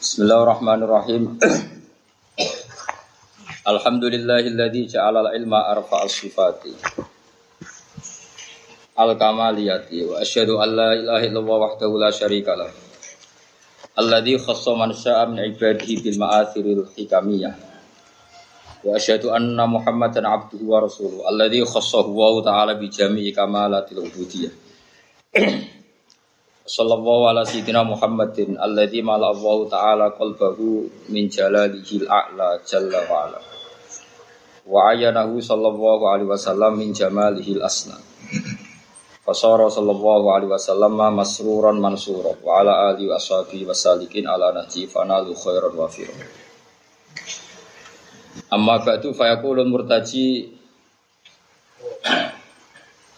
Bismillahirrahmanirrahim. Alhamdulillahilladzi ja'ala al-ilma arfa'a sifati. Al-kamaliyati wa asyhadu an la ilaha illallah wahdahu la syarika lah. Alladzi khassa man syaa min ibadihi bil ma'athiril hikamiyah. Wa asyhadu anna Muhammadan abduhu wa rasuluhu alladzi khassahu wa ta'ala bi jami'i kamalatil ubudiyah. Sallallahu ala sayyidina Muhammadin alladzi mala Allah taala qalbahu min jalalihil a'la jalla wa ala. Wa ayanahu sallallahu alaihi wasallam min jamalihil asna. Fasara sallallahu alaihi wasallam masruran mansuran wa ala alihi wa ashabihi wasalikin ala nahji fanalu khairan wa firan. Amma ba'du fayaqulul murtaji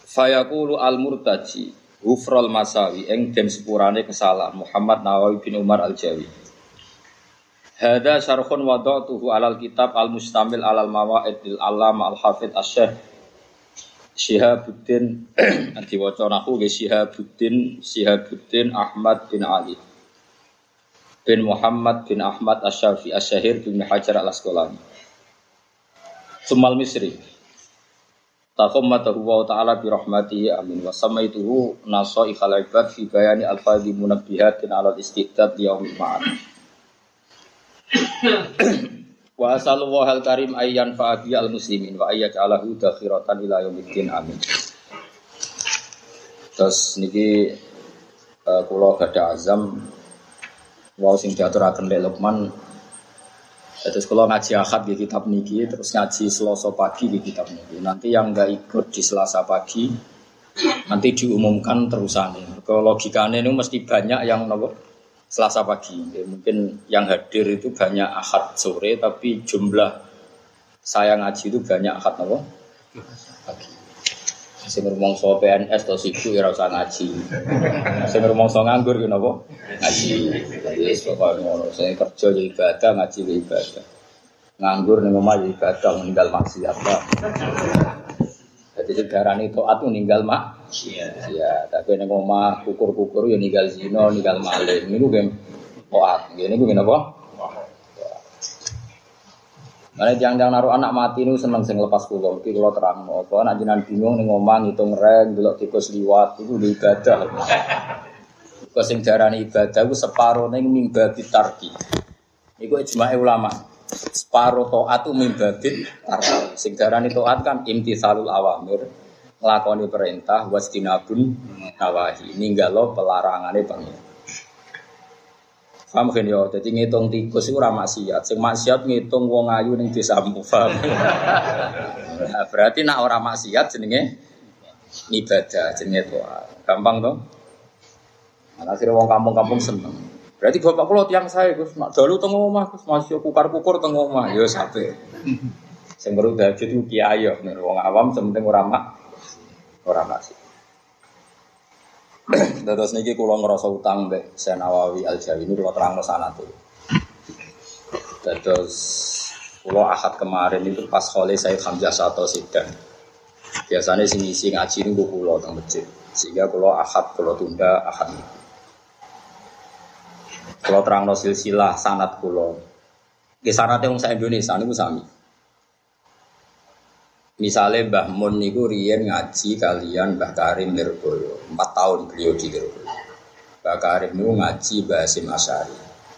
fayaqulu al murtaji Hufrol Masawi eng den sepurane kesalahan Muhammad Nawawi bin Umar Al Jawi. Hada syarhun wada'tuhu alal kitab al mustamil alal mawaid lil alam al hafid asyih Syihabuddin diwaca nahu nggih Syihabuddin Syihabuddin Ahmad bin Ali bin Muhammad bin Ahmad Asy-Syafi'i Asy-Syahir bin Hajar Al-Asqalani. Sumal Misri Tahammatahu wa ta'ala bi rahmatihi amin. Wa samaituhu nasaikhal ibad fi bayani alfadhi munabbihatin ala istidad di yaumil ma'ad. Wa asallallahu al karim ayyan fa'abi al muslimin wa ayyaj'alahu dakhiratan ila yaumiddin amin. Terus niki uh, kula gada azam. Wa sing diaturaken Lek Lukman Terus kalau ngaji akad di kitab niki, terus ngaji selasa pagi di kitab niki. Nanti yang nggak ikut di selasa pagi, nanti diumumkan terusan. Kalau logikanya ini mesti banyak yang nopo selasa pagi. Ya, mungkin yang hadir itu banyak akad sore, tapi jumlah saya ngaji itu banyak akad nopo pagi. Sing rumangsa PNS atau siku ya ora usah ngaji. Sing rumangsa nganggur ya napa? Ngaji. Wis pokoke ngono. Sing kerja ya ibadah, ngaji ya ibadah. Nganggur ning omah ya ibadah, meninggal maksiat. Jadi sekarang itu atu ninggal mak. Iya. Tapi ning omah kukur-kukur ya ninggal zina, ninggal maling. Niku game toat. Ngene niku napa? Mana jangan jangan naruh anak mati nu seneng sing lepas pulau, iki kula terang mau. Kalau nak jinan bingung ning omah ngitung reng, delok tikus liwat, itu di ibadah. Kau sing ibadah ku separo ning mimba tarki. Iku ijma ulama. Separo taat tu mimba tarki. Sing jarani taat kan imtithalul awamir, nglakoni perintah wastinabun nawahi, ninggalo pelarangane pengen. Paham kan yo, jadi ngitung tikus itu ramah maksiat. Sing maksiat ngitung wong ayu ning desamu, paham. nah, berarti nak ora maksiat jenenge ibadah, jenenge doa. Gampang toh? Nah, akhirnya wong kampung-kampung seneng. Berarti bapak kula tiang saya Gus, nak dalu teng omah Gus, masih kukar-kukur teng omah. Yo sape. Sing dadi itu kiai yo, wong awam sementing ora mak ora maksiat. Terus niki kula ngerasa utang mbek Senawawi Al Jawi ini kula terangno sanate. Terus kula ahad kemarin itu pas khole saya Hamzah Sato Sidan. Biasanya sing isi ngaji niku kula teng masjid. Sehingga kula ahad kula tunda ahad. Kula terangno silsilah sanat kula. Ki sanate wong sak Indonesia niku sami. Misalnya Mbah Mun niku riyen ngaji kalian Mbah Karim Lirboyo, empat tahun beliau di Lirboyo. Mbah Karim niku ngaji Asyari.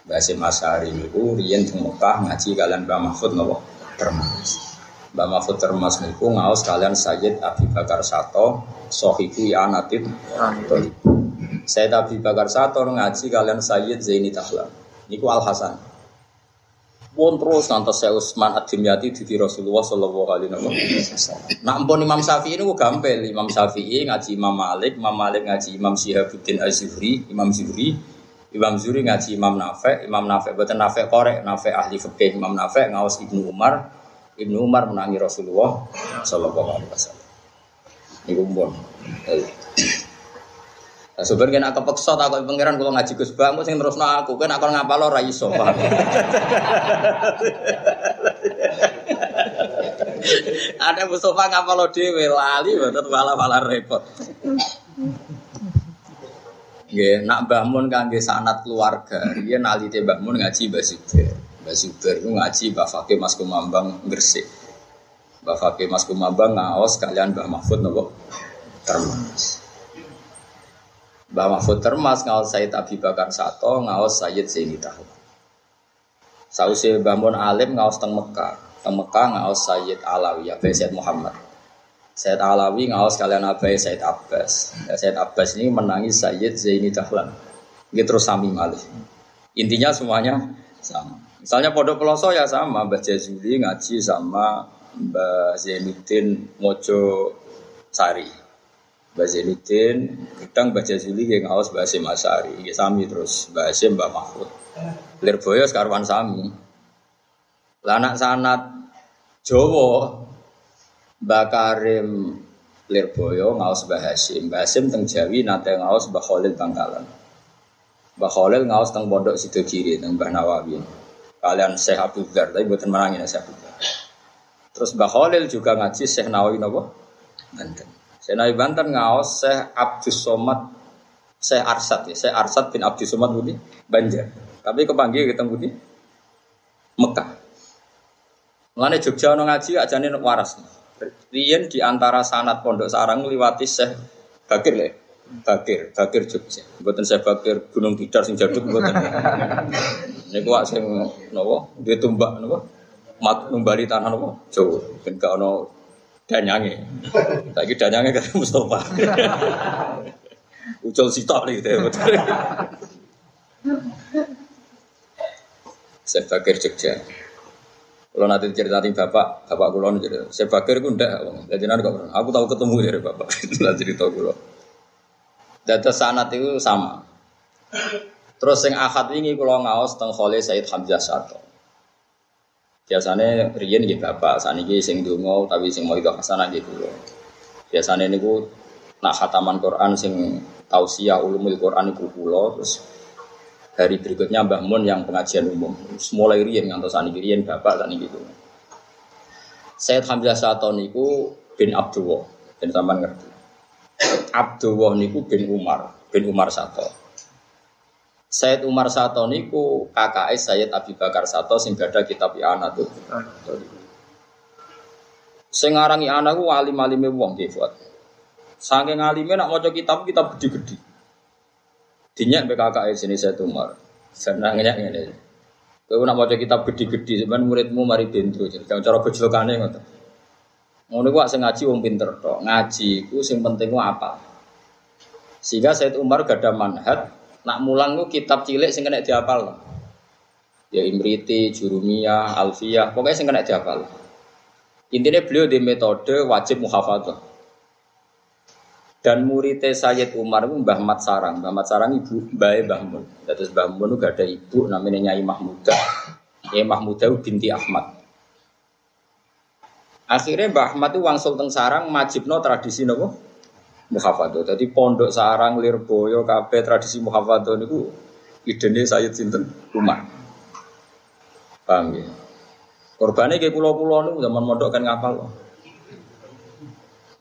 Mbah Hasim Asyari niku riyen di Mekah ngaji kalian Mbah Mahfud nopo Termas. Mbah Mahfud Termas niku ngaos kalian Sayyid Abi Bakar Sato, Sohiku Ya Natib Sayyid Abi Bakar Sato ngaji kalian Sayyid Zaini Tahlan. Niku Al Hasan. Pun terus ngantos saya Utsman Ad-Dimyati di Rasulullah Shallallahu Alaihi Wasallam. Nah, ampun Imam Syafi'i ini gampil. Imam Syafi'i ngaji Imam Malik, Imam Malik ngaji Imam Syihabuddin Az-Zuhri, Imam Zuhri, Imam Zuhri ngaji Imam Nafe, Imam Nafe betul Nafe korek, Nafe ahli fikih, Imam Nafe ngawas Ibnu Umar, Ibnu Umar menangi Rasulullah Shallallahu Alaihi Wasallam. Ini kumpul. Nah, sebenarnya kena kepeksa tak kau pangeran kalau ngaji Gus Bang, sing terus aku kan aku ngapal lo raiso Ada Mustafa ngapal lo dewe lali, malah malah repot. Nggih, nak Mbah Mun kangge sanat keluarga, riyen alite Mbah Mun ngaji Mbah Zubair. Mbah Zubair ku ngaji Mbah Fakih Mas Kumambang Gresik. Mbah Fakih Mas Kumambang ngaos kalian Mbah Mahfud nopo? Termas. Mbah Mahfud Termas ngaos Said Abi Bakar Sato, ngaos Sayyid Zaini Tahun. Sausi Mbah Mun alim ngaos teng Mekah. Teng Mekah ngaos Sayyid Alawi, Abai Sayyid Muhammad. Sayyid Alawi ngawas kalian abai Sayyid Abbas. Ya, Sayyid Abbas ini menangis Sayyid Zaini Dahlan. Gitu terus sami malih. Intinya semuanya sama. Misalnya Pondok Peloso ya sama, Mbah Jazuli ngaji sama Mbah Zainuddin Mojo Sari. Mbah Zainuddin, kadang Mbah Jazuli yang ngawas Mbah Hasim Asari. Ya sami terus, Mbah Hasim, Mbah Mahfud. Lirboyo sekarwan sami. Lanak sanat Jawa Mbak Karim Lirboyo ngaos Mbah Hasim. Hasim teng Jawi nate ngaos Mbah Khalil Bangkalan. Mbah Khalil ngaos teng Pondok Sidogiri teng Mbah Nawawi. Kalian Syekh Abdul Dzar, tapi buatan menangin Syekh Abdul Dzar. Terus Mbah Khalil juga ngaji Syekh Nawawi napa? Banten. Syekh Nawawi Banten ngaos Syekh Abdus Somad Syekh Arsad ya, Syekh Arsad bin Abdus Somad Budi Banjar. Tapi kepanggil ketemu di Mekah. Mulane Jogja ono ngaji ajane waras. Riyen di antara sanat pondok sarang ngliwati Syekh Bakir le. Bakir, Bakir Jogja. Mboten Syekh Bakir Gunung Tidar sing jaduk mboten. Niku wak sing napa? Duwe tumbak napa? Mat numbali tanah napa? Jawa. Ben ono danyange. Saiki danyange kaya Mustofa. Ucul sitok nih gitu ya. Bakir Jogja. Kalau nanti cerita nih bapak, bapak kulo nih cerita. Saya bakir gue ndak, jadi nanti kok. Aku tahu ketemu ya bapak. Nanti cerita kulo. Data sanat itu sama. Terus yang akad ini kulo ngaos teng Khalil Said Hamzah Sato. Biasanya riyen nggih bapak, saniki sing donga tapi sing mau itu hasanah nggih kulo. Biasanya niku nak khataman Quran sing tausiah ulumul Quran iku kulo terus hari berikutnya Mbah Mun yang pengajian umum. Mulai riyen ngantos saniki riyen bapak gitu. Said Hamzah Sato niku bin Abdullah, ben sampean ngerti. Abdullah niku bin Umar, bin Umar Sato. Said Umar Sato niku kakak Sayyid Abi Bakar Sato sing gada kitab I'ana tuh. Sing ngarangi ana ku alim-alime wong nggih Fuad. Saking alime nak maca kitab kitab gede-gede. Dinyak BKK sini saya tumar. Senang nyak ngene. Kowe nak maca kitab gede-gede sampean muridmu mari bento. Jadi cara gojlokane ngoten. Ngono ku sing ngaji wong pinter tok. Ngaji ku sing penting ku apa? Sehingga Said Umar gak ada manhat nak mulang ku kitab cilik sing kena dihafal. Ya Imriti, Jurumiyah, Alfiyah, pokoknya sing kena dihafal. Intinya beliau di metode wajib muhafadzah. Dan muridnya Sayyid Umar itu Mbah Mat Sarang. Mbah Mat Sarang ibu Mbah Mbah Mun. Terus Mbah Mun itu gak ada ibu namanya Nyai Mahmuda. Nyai Mahmuda itu binti Ahmad. Akhirnya Mbah Ahmad itu wangsul teng Sarang majibno tradisi nopo muhafadzah. Jadi pondok Sarang, Lirboyo, kabeh tradisi muhafadzah niku idene Sayyid sinten Umar. Paham ya? Korbannya kayak pulau-pulau niku zaman mondok kan ngapal.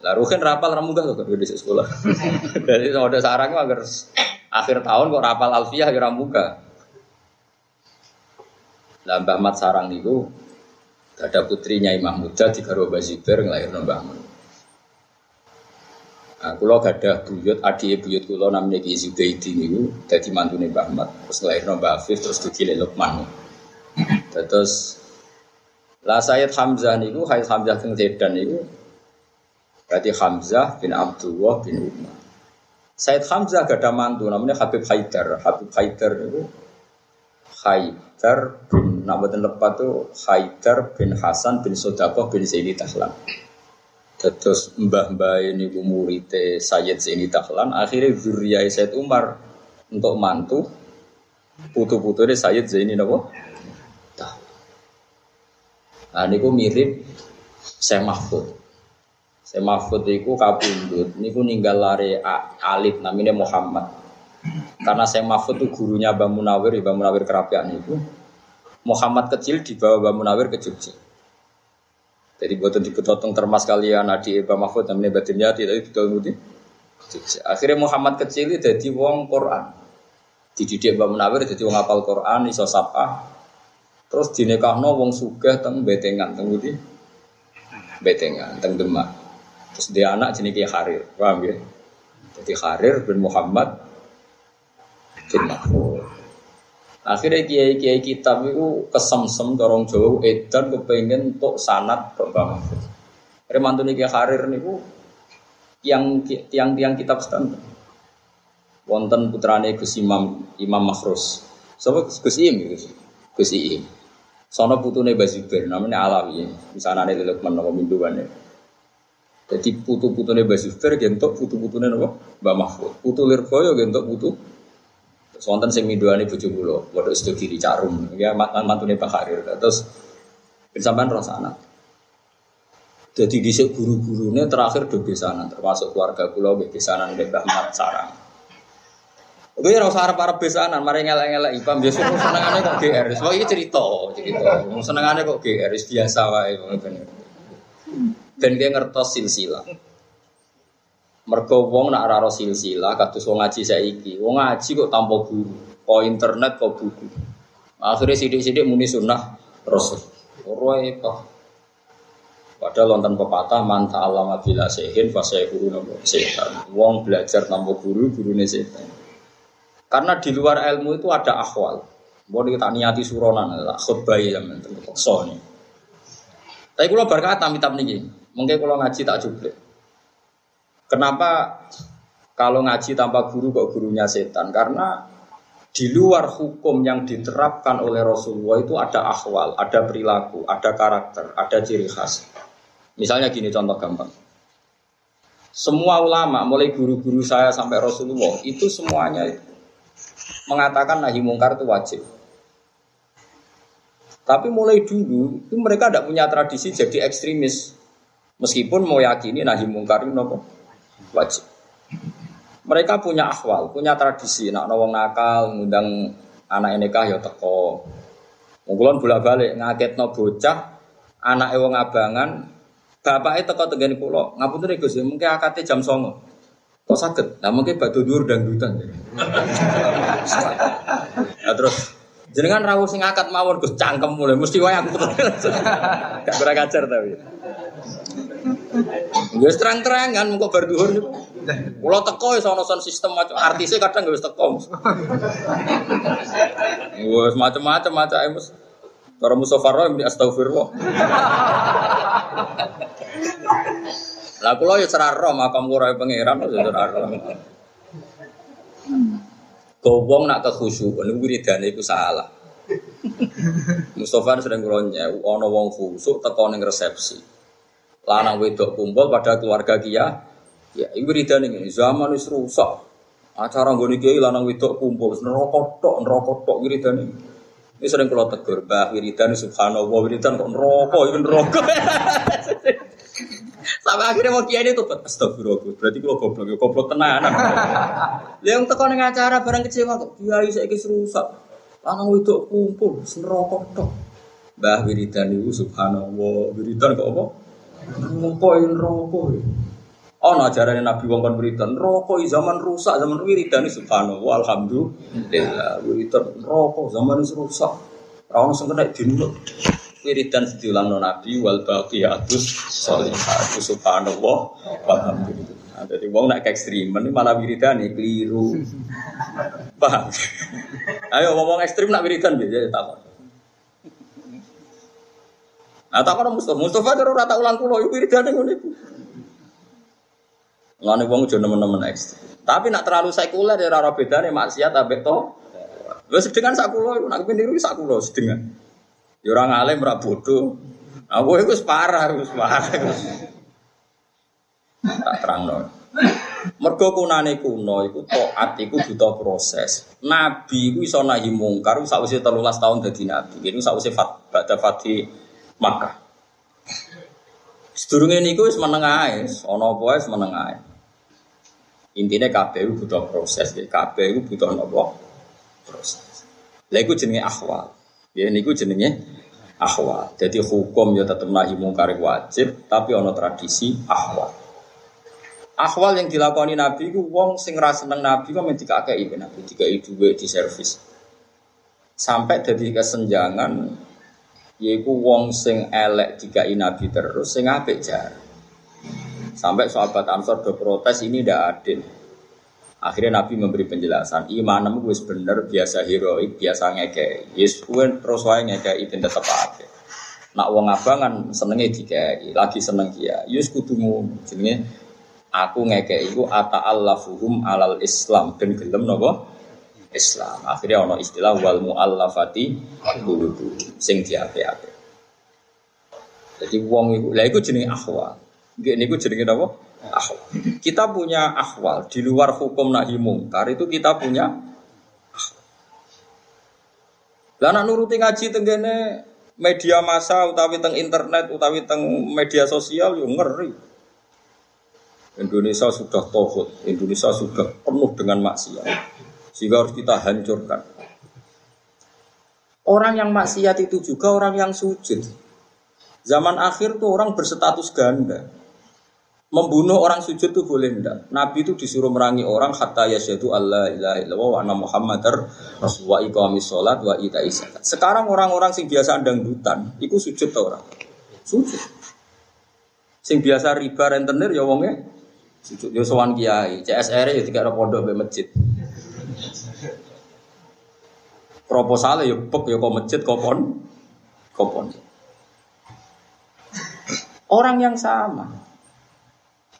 Lah Ruhin rapal ramu gak kok di sekolah. Jadi ada sarang agar akhir tahun kok rapal alfiah ya ramu. Lah Mbah Mat Sarang niku ada putrinya Imam Muda di Garo Bazibar ngelahirno Mbah Mun. Nah, kulo gadah buyut, adik buyut kulo namanya Ki Zubaidi niku dadi mantune Mbah Mat. Terus ngelahirno Mbah Afif terus dikile Lukman. Terus lah Sayyid Hamzah niku Sayyid Hamzah teng Sedan niku Berarti Hamzah bin Abdullah bin Umar. Said Hamzah gak ada mantu namanya Habib Haidar. Habib Haidar itu Haidar bin Nabatin lepat itu Haidar bin Hasan bin Sodakoh bin Zaini Tahlan. Terus mbah-mbah ini murid Sayyid Zaini Tahlan. Akhirnya zuriyah Said Umar untuk mantu putu-putu ini Sayyid Zaini Nabo. Nah, ini mirip Syekh Mahfud. Saya Mahfud itu kabundut, niku ninggal lari alif namanya Muhammad. Karena saya Mahfud itu gurunya Mbah Munawir, Mbah Munawir kerapian itu. Muhammad kecil dibawa Mbah Munawir ke Jogja. Jadi buatan dipotong termas kalian adi Mbah Mahfud namanya Batin Yati, tapi betul Akhirnya Muhammad kecil itu jadi wong Quran. Dididik Mbak Munawir jadi wong apal Quran iso sapa. Terus dinekahno wong sugih teng betengan teng budi. Betengan teng Demak. Terus dia anak jenenge Harir, paham ya? Jadi Harir bin Muhammad bin Mahmud. Akhirnya kiai-kiai kitab itu kesemsem dorong jauh edan kepengen untuk sanat kok Mahfud. Mantu kiai Harir niku yang tiang-tiang kitab standar. Wonten putrane Gus Imam Imam Makhrus. Sapa Gus Im Gus Gus Im. Sono putune Bazubair namanya Alawi. Misalnya ada Lukman nama minduane. Jadi putu-putune Bazubair gentok putu-putune napa? Mbak Mahfud. Putu Lirboyo gentok putu Terus wonten sing minduane bojo kula, padha sedo kiri carum. Ya mantune Pak Harir. Terus sampean roh sana. Jadi di guru-gurunya terakhir do besanan, termasuk keluarga kula nggih besanan Mbah Mat Sarang. Itu ya rasa arep arep besanan, mari ngelak-ngelak ipam biasa senengane kok GR. So iki cerita, cerita. Senengane kok GR biasa wae. Ben dia ngertos silsilah. Mergo wong nak ora silsilah kados wong ngaji saiki. Wong ngaji kok tanpa guru, kok internet kok buku. Akhirnya sidik-sidik muni sunnah Rasul. Ora itu. Padahal wonten pepatah manta alama bila sehin fase guru nopo setan. Wong belajar tanpa guru, gurune setan. Karena di luar ilmu itu ada akhwal. Mau kita niati suronan, khutbah ya nih. Tapi kalau berkata minta mungkin kalau ngaji tak cukup. Kenapa kalau ngaji tanpa guru kok gurunya setan? Karena di luar hukum yang diterapkan oleh Rasulullah itu ada akhwal, ada perilaku, ada karakter, ada ciri khas. Misalnya gini contoh gampang. Semua ulama, mulai guru-guru saya sampai Rasulullah, itu semuanya mengatakan nahi mungkar itu wajib. Tapi mulai dulu itu mereka tidak punya tradisi jadi ekstremis. Meskipun mau yakini nahi mungkar itu wajib. Mereka punya akhwal, punya tradisi. Nak nawang nakal, ngundang anak nikah ya teko. Mungkulon bolak balik ngaget no bocah, anak ewang abangan, Bapak itu kau tegani pulau, ngapun tuh Gus, mungkin akatnya jam songo. Kok sakit? Nah mungkin batu dur dan dutan. nah, terus jenengan rawuh sing akad mawon Gus cangkem mulai mesti wae aku Gak kurang ajar tapi. Gus terang-terangan muka berduhur Pulau teko ya sono son sistem macam artisnya kadang gus teko. Gus macam-macam macam emos. Para Mustafa Roy muni astagfirullah. Lah kula ya cerah roh makam kula pangeran ya cerah roh. Gowong nak kekhusyukan wiridane iku salah. Mustafa sering kula nyewu ana wong khusuk teko ning resepsi. Lanang wedok kumpul pada keluarga kia. Ya, iku wiridane ngene, zaman wis rusak. Acara nggone kiai lanang wedok kumpul neraka tok, neraka tok wiridane. Ini sering kalau tegur, bah wiridan subhanallah wiridan kok neraka, itu neraka. Sampai akhirnya mau kiai itu astagfirullah. Berarti kalau goblok, ya goblok tenanan. Yang tekan yang acara barang kecewa kok kiai saya kis rusak. Lanang itu kumpul, neraka tok. Bah wiridan itu subhanallah, wiridan kok apa? Neraka, neraka. Oh, no, ajaran Nabi wong kon wiridan, rokok zaman rusak, zaman wiridan subhanallah, alhamdulillah, wiridan rokok zaman rusak. Ora ono sing kena dinut. Wiridan diulang Nabi wal baqiyatus sholihatu subhanallah walhamdulillah. Nah, jadi wong nak ekstrim, ini malah wiridan nih keliru. Paham? Ayo ngomong ekstrim nak wiridan biasa tak Nah, tak Mustafa, Mustafa terus rata ulang kulo, wiridan ngono iku. Ngene wong aja nemen-nemen ekstrim. Tapi nak terlalu sekuler ya ora bedane maksiat ambek to. Wis sedengan sak kula iku nak kepengin niru sak kula sedengan. Ya ora ngalim ora bodoh. Aku iku wis parah, wis parah. Tak terangno. Mergo kunane kuno iku taat iku butuh proses. Nabi iku iso nahi mungkar sakwise 13 tahun dadi nabi. Iku sakwise fat badha fati Makkah. Sedurunge niku wis meneng ae, ana apa wis meneng ae. Intinya KPU butuh proses, ya. KPU butuh nopo proses. Lah iku jenenge akhwal. Ya niku jenenge akhwal. Jadi hukum ya tetap nahi mungkar wajib, tapi ono tradisi akhwal. Akhwal yang dilakoni Nabi ku wong sing ra seneng Nabi kok men dikakei Nabi, dikai duwe di servis. Sampai jadi kesenjangan yaiku wong sing elek dikai Nabi terus sing apik jar. Sampai sahabat Ansor do protes ini tidak adil. Akhirnya Nabi memberi penjelasan, imanmu wis bener, biasa heroik, biasa ngekei. Yes, kuen terus wae ngekei ben tetep. Nak wong abangan senenge dikei, lagi seneng dia. Yes kudu jenenge aku ngekei iku ata'allafuhum alal Islam dan gelem napa Islam. Akhirnya ono istilah wal muallafati qulubu sing diape-ape. Jadi wong iku, lah iku jenenge akhwal. Nggih niku jenenge napa? Akhwal. Kita punya akhwal di luar hukum nahi mungkar itu kita punya Lah nak nuruti ngaji tenggene media massa utawi teng internet utawi teng media sosial yo ngeri. Indonesia sudah tohut, Indonesia sudah penuh dengan maksiat. Sehingga harus kita hancurkan. Orang yang maksiat itu juga orang yang sujud. Zaman akhir tuh orang berstatus ganda. Membunuh orang sujud tuh boleh enggak? Nabi itu disuruh merangi orang hatta yasyadu Allah ilaha illallah wa anna muhammadar rasulullah iqamis sholat wa ita Sekarang orang-orang sing biasa dangdutan, itu sujud tuh orang. Sujud. Sing biasa riba rentenir ya wongnya Sujud yo sowan kiai, CSR ya tiga pondok be masjid. Proposal ya pek ya kok masjid kopon kopon. Orang yang sama.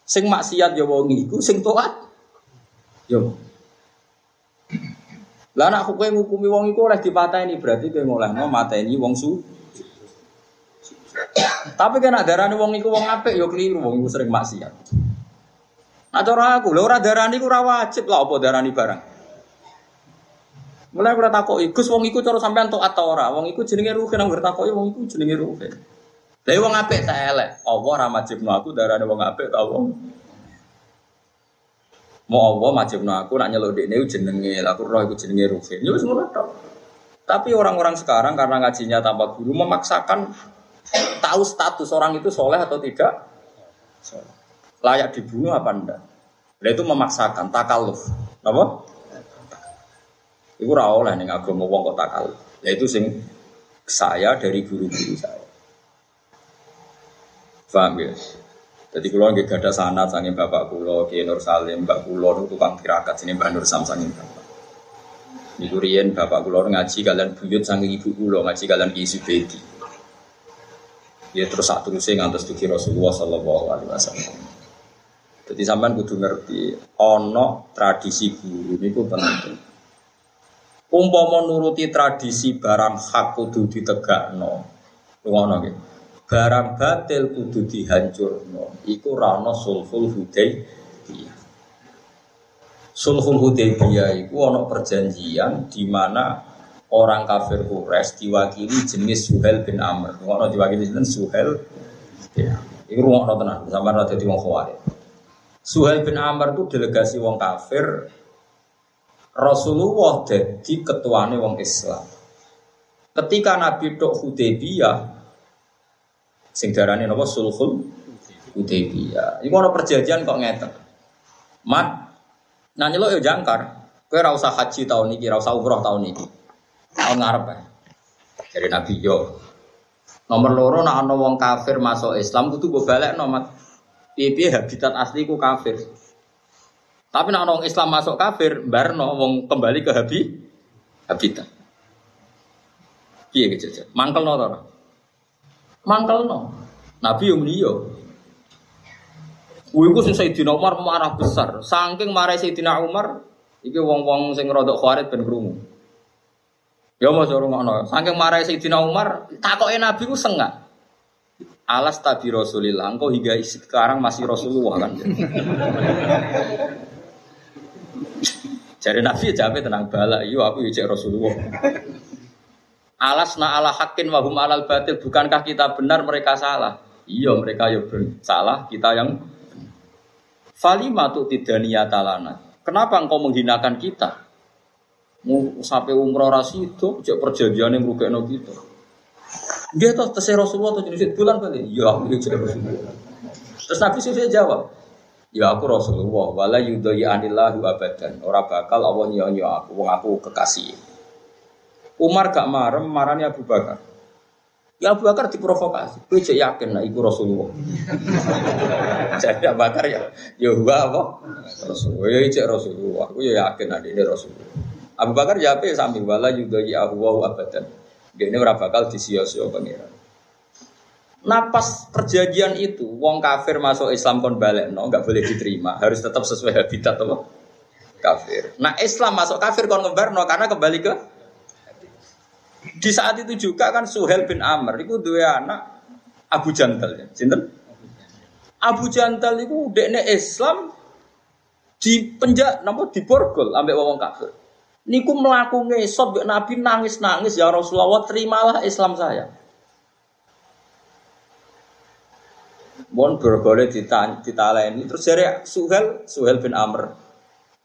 Sing maksiat ya wong iku, sing taat yo. Lah nek kowe ngukumi wong iku oleh dipateni berarti kowe ngolehno mateni wong su. Tapi kan darane wong iku wong apik ya keliru wong iku sering maksiat. Nah aku, lho ora darani ku ora wajib lah apa darani barang. Mulai ora takoki, Gus wong iku cara sampean tok atau ora? Wong iku jenenge ruhin nang takoki wong iku jenenge ruhin. Lah wong apik tak elek. Allah ora majibno aku darane wong apik ta wong. Mau Allah majibno aku nak nyeluk dekne jenenge, aku roh iku jenenge ruhin. Ya wis ngono tok. Tapi orang-orang sekarang karena ngajinya tanpa guru memaksakan tahu status orang itu soleh atau tidak. Layak dibunuh apa enggak? Nah itu memaksakan takaluf. Apa? Iku ora oleh ning agama wong kok takaluf. Yaitu sing saya dari guru-guru saya. Paham ya? Jadi kalau nggak ada sanat sangin bapak kulo, Kiai Nur Salim, mbak kulo itu tukang tirakat sini mbak Nur Sam sangin bapak. Di Kurian bapak kulo ngaji kalian buyut sangin ibu kulo ngaji kalian isi bedi. Ya terus saat terusnya ngantos tuki Rasulullah Sallallahu Alaihi Wasallam. Jadi sampean kudu ngerti ono tradisi guru niku penting. Umpama nuruti tradisi barang hak kudu ditegakno. Ngono nggih. Barang batil kudu dihancurno. Iku rano sulhul hudaybiyah. Sulhul hudaybiyah iku ono perjanjian di mana orang kafir Quraisy diwakili jenis Suhel bin Amr. Ngono diwakili jenis Suhel. Ya. Iku ruang tenan, sampean ora dadi wong khawarij. Suhail bin Amr itu delegasi wong kafir. Rasulullah jadi ketuane wong Islam. Ketika Nabi Dok Hudaybiyah, sing darane napa sulhul Hudaybiyah. Iku ana perjanjian kok ngeten. Mat, nah nyeluk yo jangkar. Kowe ora usah haji tahun ini, ora usah umroh tahun ini. Tahun ngarep ya. Dari Nabi yo. Nomor loro nak ana wong kafir masuk Islam kudu go balik nomat piye habitat asli ku kafir. Tapi nak orang Islam masuk kafir, barno wong kembali ke habi habitat. Piye gitu Mangkel no Mangkel no. Nabi yang liyo. Kuwi ku sing Sayyidina Umar marah besar. Saking marah Sayyidina Umar, iki wong-wong sing rodok khawarit ben krungu. Ya mas ngono. Saking marah Sayyidina Umar, takoke Nabi ku sengak. Alas tabi Rasulillah, engkau hingga sekarang masih Rasulullah kan? Jadi Nabi jawab tenang bala, iyo aku ya Rasulullah. Alas na ala hakin wahum alal batil, bukankah kita benar mereka salah? Iya mereka ya salah, kita yang Falima tuh tidak niatalana. Kenapa engkau menghinakan kita? Mau sampai umroh rasi itu, perjanjian yang rugi kita. Dia tuh tesir Rasulullah atau jenis bulan kali. Ya aku jadi Rasulullah. Terus Nabi sudah jawab. Ya aku Rasulullah, wala yudhai anillahu abadan. Ora bakal Allah nyonyo aku, aku kekasih. Umar gak marem, marani Abu Bakar. Ya Abu Bakar diprovokasi. Kowe cek yakin lah iku Rasulullah. Jadi Abu Bakar ya, ya gua apa? Rasulullah. Ya cek Rasulullah. Aku ya yakin ada ini Rasulullah. Abu Bakar jawab ya sambil wala yudhai wa abadan. Dia ini ora bakal disio-sio pangeran. Napas perjanjian itu, wong kafir masuk Islam kon balik, no, nggak boleh diterima, harus tetap sesuai habitat apa? Kafir. Nah Islam masuk kafir kon ngebar, no, karena kembali ke di saat itu juga kan Suhel bin Amr itu dua anak Abu Jantal ya, Sinten? Abu Jantal itu dekne Islam di penjak, di borgol ambek wong kafir. Niku melaku ngesot Nabi nangis nangis ya Rasulullah terimalah Islam saya. Bon berboleh ditaleni terus dari Suhel Suhel bin Amr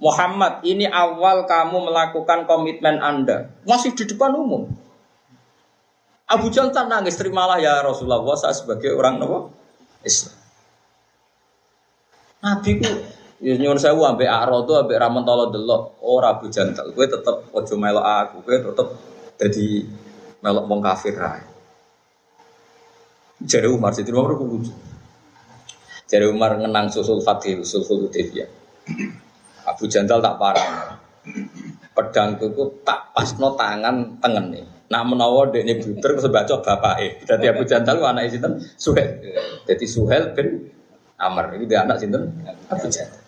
Muhammad ini awal kamu melakukan komitmen Anda masih di depan umum Abu Jahal nangis terimalah ya Rasulullah saya sebagai orang Nabi Islam Nabi ku Ya nyuwun sewu ambek Arodo ambek Ramontolo delok ora Abu Jantal. Kowe tetep aja melok aku, kowe tetep dadi melok wong kafir. Jadi Umar Sidin Umar lucu. Jadi Umar ngenang susul Fatih, susul Hudaybiyah. Abu Jandal tak parah. Pedang itu tak pas no tangan tengen nih. Nak menawa dek ini buter sebaca bapak eh. Jadi Abu Jandal anak sinten Suhel. Jadi Suhel bin Amr ini dia anak sinten Abu Jandal.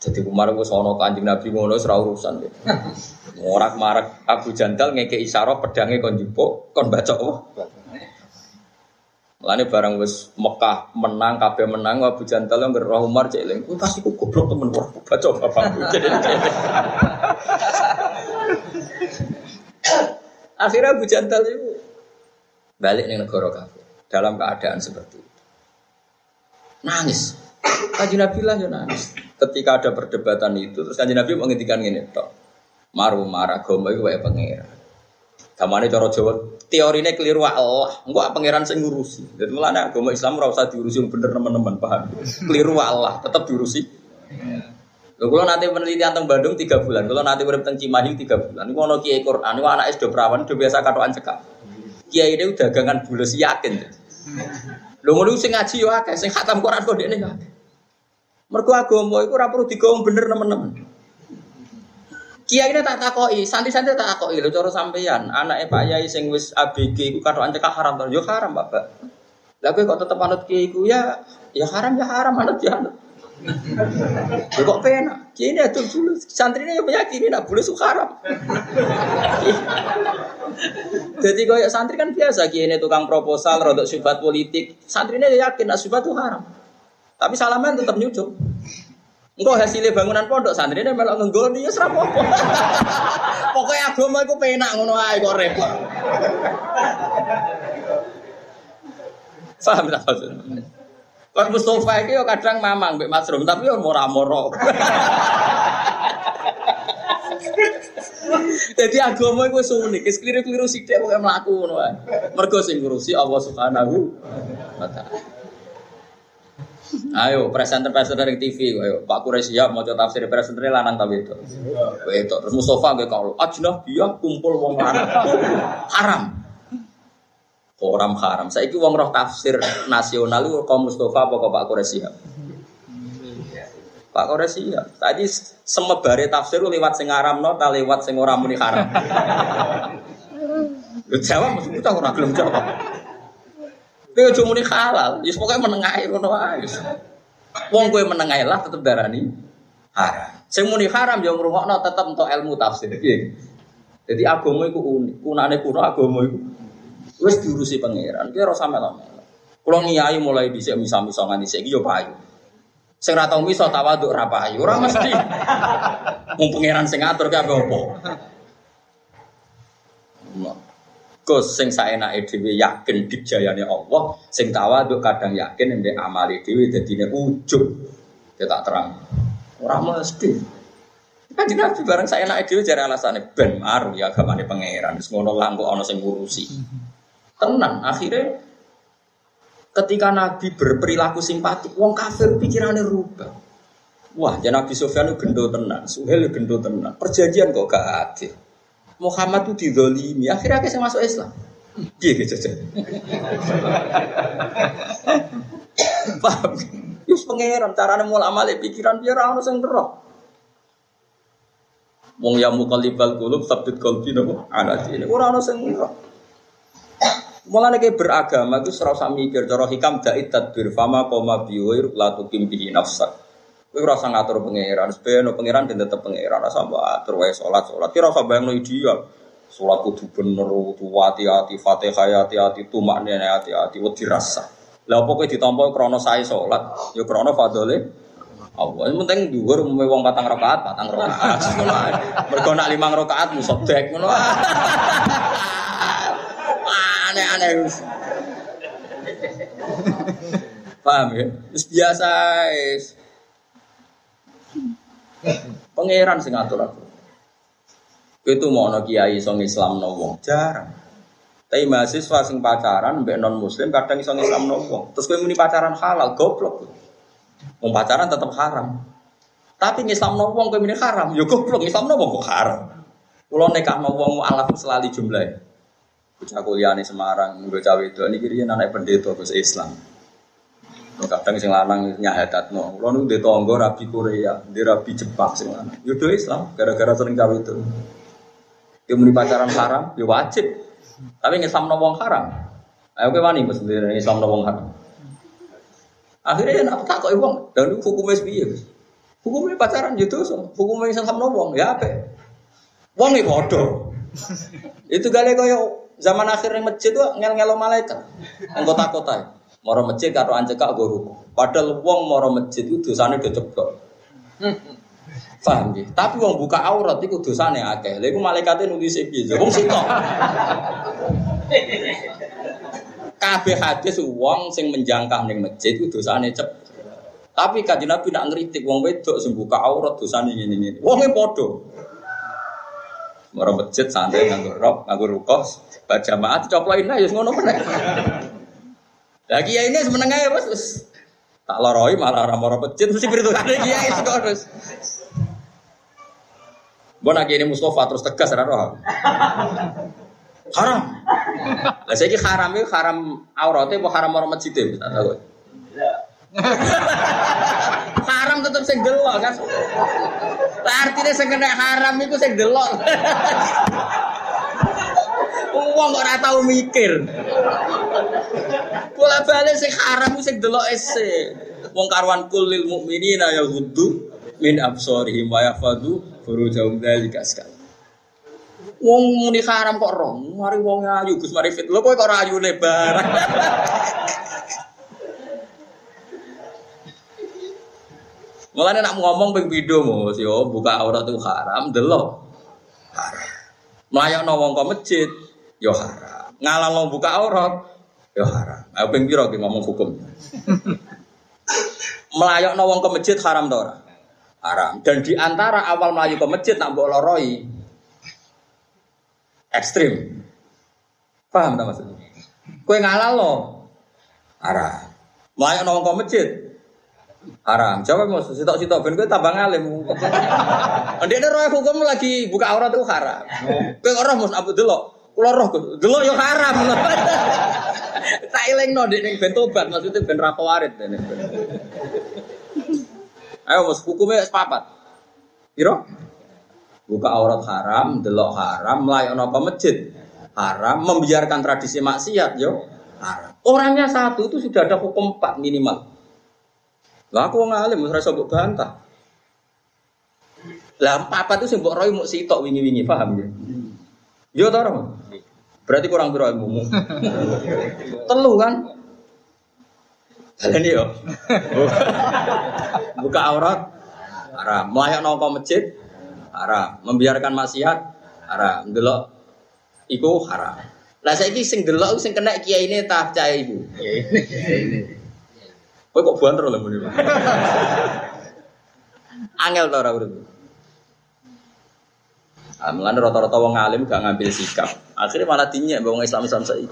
Jadi Umar gue sono kanjeng Nabi ngono serah urusan deh. Morak marak Abu Jandal ngeke isyarat pedangnya kon jupuk kon baca oh. Lani barang wis Mekah menang, kabeh menang, Abu Jantal yang gerah Umar cek eling. pasti ku goblok temen wah baca bapak. Akhirnya Abu Jantal itu balik nih negara kafir dalam keadaan seperti itu. Nangis. Kaji Nabi lah ya nangis. Ketika ada perdebatan itu, terus kaji Nabi menghentikan ini, tok. Maru marah gombal itu kayak pangeran. Kamane cara Jawa teorine keliru Allah, engko pangeran sing ngurusi. Dadi mulane agama Islam ora usah diurusi yang bener teman-teman, paham? Keliru Allah, tetap diurusi. Lho nanti penelitian teng Bandung 3 bulan, kula nanti urip teng Cimahi 3 bulan. Niku ana kiai Quran, niku anak SD perawan udah biasa katokan cekak. Kiai ini dagangan bulus yakin. Lho ngono sing ngaji yo akeh, sing khatam Quran kok dekne akeh. Mergo agama iku ora perlu bener teman-teman. Kiai ini tak takoi, santri-santri tak takoi lo coro sampeyan. Anak Pak Yai sing wis ABG iku kado cekak haram to. Yo haram, Bapak. Lah kok tetep anut kiai iku ya ya haram ya haram anut ya anut. Ya kok pena. Kiai ini adul dulu. Santri ini meyakini nak boleh suka haram. Jadi kaya santri kan biasa kiai ini tukang proposal, rodok syubhat politik. Santri ini yakin nak syubhat itu haram. Tapi salaman tetap nyucuk. Engkau hasilnya bangunan pondok santri ini melok ngenggoni ya serap apa. Pokoknya agama itu penak ngono ae kok repot. Paham tak maksudnya? Pak Mustafa itu yo kadang mamang mbek Masrum tapi yo mora-moro. Jadi agama itu unik, keliru-keliru sithik pokoke mlaku ngono ae. Mergo sing ngurusi Allah Subhanahu wa taala. Ayo presenter-presenter dari TV, ayo Pak Kure siap mau tafsir presenter lanang tapi itu. Itu terus Mustafa nggak kalau ajnah dia kumpul wong haram. Orang haram. Saya itu wong roh tafsir nasional itu kaum Mustafa apa Pak Kure siap? Pak Kure siap. Tadi semebare tafsir lewat sing haram no, tak lewat sing ora muni haram. Jawab maksud kita orang belum jawab. Kowe aja muni halal, ya pokoke menengahi ngono wae. Wong kowe menengahi lah tetep darani haram. Sing muni haram ya ngrungokno tetep entuk ilmu tafsir. Jadi agama iku unik, kunane kuno agama iku wis diurusi pangeran. Ki ora sampe-sampe. Kulo ngiyai mulai dhisik misa-misa nganti saiki yo payu. Sing ra tau misa tawaduk ra payu, ora mesti. Wong pangeran sing ngatur ki apa? Gus sing saenake dhewe yakin dijayane Allah, sing tawaduk kadang yakin nek amali dhewe dadine. Ya tak terang. Ora mesti. Kan Nabi bareng saya naik dhewe jare alasane ben maru ya agamane pangeran. Wis ngono lah kok ana sing ngurusi. Tenang, akhirnya Ketika Nabi berperilaku simpatik, wong kafir pikirannya rubah. Wah, ya Nabi Sufyan itu gendo tenan, Suhel gendo tenan. Perjanjian kok gak ada. Muhammad itu didolimi, akhirnya saya masuk Islam. Iya gitu aja. Paham? Yus pangeran carane mulak malik pikiran biar orang sing roh. Wong ya muqallibal qulub sabit qalbi napa ala dine. Ora ana sing. Mulane kayak beragama itu serau sami mikir cara hikam dait tadbir fama koma biwir la tukim bihi nafsak. Kowe ora usah ngatur pangeran, sebenarnya pangeran dan tetep pangeran ora sampe atur wae salat salat. Kira usah bayangno ideal. Salat kudu bener, kudu hati-hati, Fatihah hati-hati, tumak nene hati-hati, wedi rasa. Lah apa kowe ditampa krana sae salat, ya krana fadhole Allah. Yang penting dhuwur umume wong patang rakaat, patang rakaat. Mergo nak limang rakaat musobek ngono aneh-aneh. Paham ya? Terus biasa. Pangeran sing ngatur aku. Itu mau no kiai song Islam no wong jarang. Tapi mahasiswa sing pacaran mbek non muslim kadang iso Islam no wong. Terus kowe muni pacaran halal goblok. Wong pacaran tetap haram. Tapi Islam no wong kowe muni haram, yo goblok Islam no wong kok haram. Kulo nekak no wong alaf selalu jumlah. Bocah kuliah di Semarang, bocah itu ini kiri anak pendeta bahasa Islam. Kadang sing lanang nyahadat no, lo nu di tonggo rabi Korea, di rabi Jepang sing lanang. Yudo Islam, gara-gara sering cawe itu. Dia muni pacaran haram, ya wajib. Tapi Islam no wong haram. Ayo ke wani mas Islam no wong haram. Akhirnya ya nak tak kok wong, dan hukumnya sebiye. Hukumnya pacaran gitu, hukumnya no wong, ya apa? Wong bodoh. Itu gale koyo Zaman akhir yang masjid tuh ngel-ngelo malaikat. Anggota kota. Moro masjid karo anjeka guru. Padahal wong moro masjid itu dosane udah ceblok. Paham ya? Tapi wong buka aurat itu dosane akeh. Lha iku malaikate nulis piye? Wong sitok. Kabeh hadis wong sing menjangkah ning masjid itu dosane cep. Tapi kanjeng Nabi nak ngritik wong wedok sing buka aurat dosane ngene-ngene. Wonge padha. Moro masjid santai nganggo rok, nganggo rukos, Berjamaah dicoplokin aja ngono meneh. Lah kiai ini semeneng ae wis tak loroi malah ora moro masjid mesti perhitungane kiai kok terus. Nak ini Mustafa terus tegas ora roh. Haram. Lah saiki haram iki haram aurate apa haram moro masjid? Tak tahu. haram tetep sing delok kan. Artine sing kena haram iku sing delok. Wong ora tau mikir. Bola balik sing haram sing delok ese. Wong karwan kulil mukminina ya huddu min absorihim wa yafadu furujahum dzalika sekali. Wong muni haram kok roh, mari wong ayu Gus mari fit. Lho kok ora ayu lebar. Mulane nak ngomong ping pindho Mas yo buka aurat itu haram delok. Haram. Mlayakno wong kok masjid, yo haram. Ngalang buka aurat yo haram. Ayo ping pira ngomong hukum. Melayakno wong ke masjid haram to ora? Haram. Dan di antara awal melayu ke masjid nak mbok loroi ekstrim. Paham tak maksudnya? Kue ngalal lo haram. Wong ke masjid haram. Coba mau sitok sitok ben kowe tambah ngalim. Ndekne roh hukum lagi buka aurat itu haram. Kowe ora mus Abdul delok. Kula roh delok yo haram. Tak elingno ndek ning ben tobat maksudnya ben ra warit. Ayo Mas hukumnya sepapat. Piro? Buka aurat haram, delok haram, melayani apa masjid haram, membiarkan tradisi maksiat yo haram. Orangnya satu itu sudah ada hukum empat minimal. Lah aku ngalim ora iso bantah. Lah apa itu sing mbok roy muk sitok wingi-wingi, paham ya? Yo ta ora? Berarti kurang piro ilmu. Telu kan? Ini yo. Buka aurat haram. Melayak nongko masjid haram. Membiarkan maksiat haram. Delok iku haram. Lah saiki sing delok sing kena kiai ini tak percaya ibu. Kowe kok banter lho muni. Angel ta ora urip. Ah, Mulane rata-rata wong alim gak ngambil sikap. Akhirnya malah dinyek wong Islam Islam saiki.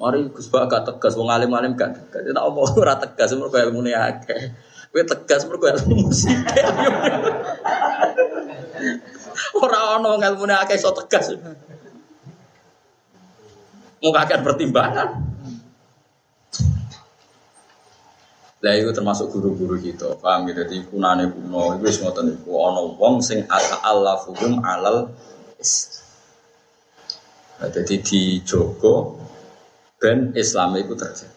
Mari Gus Bak gak tegas, wong alim-alim gak tegas. Tak apa ora tegas mergo ilmune akeh. Kowe tegas mergo ilmu musik. Ora ono ilmune akeh iso tegas. Mau kakek pertimbangan. Lah itu termasuk guru-guru kita, paham gitu. Jadi kunane kuno itu wis ngoten iku wong sing Allah-Allahuhum alal Nah, jadi di Joko ben Islam itu terjaga.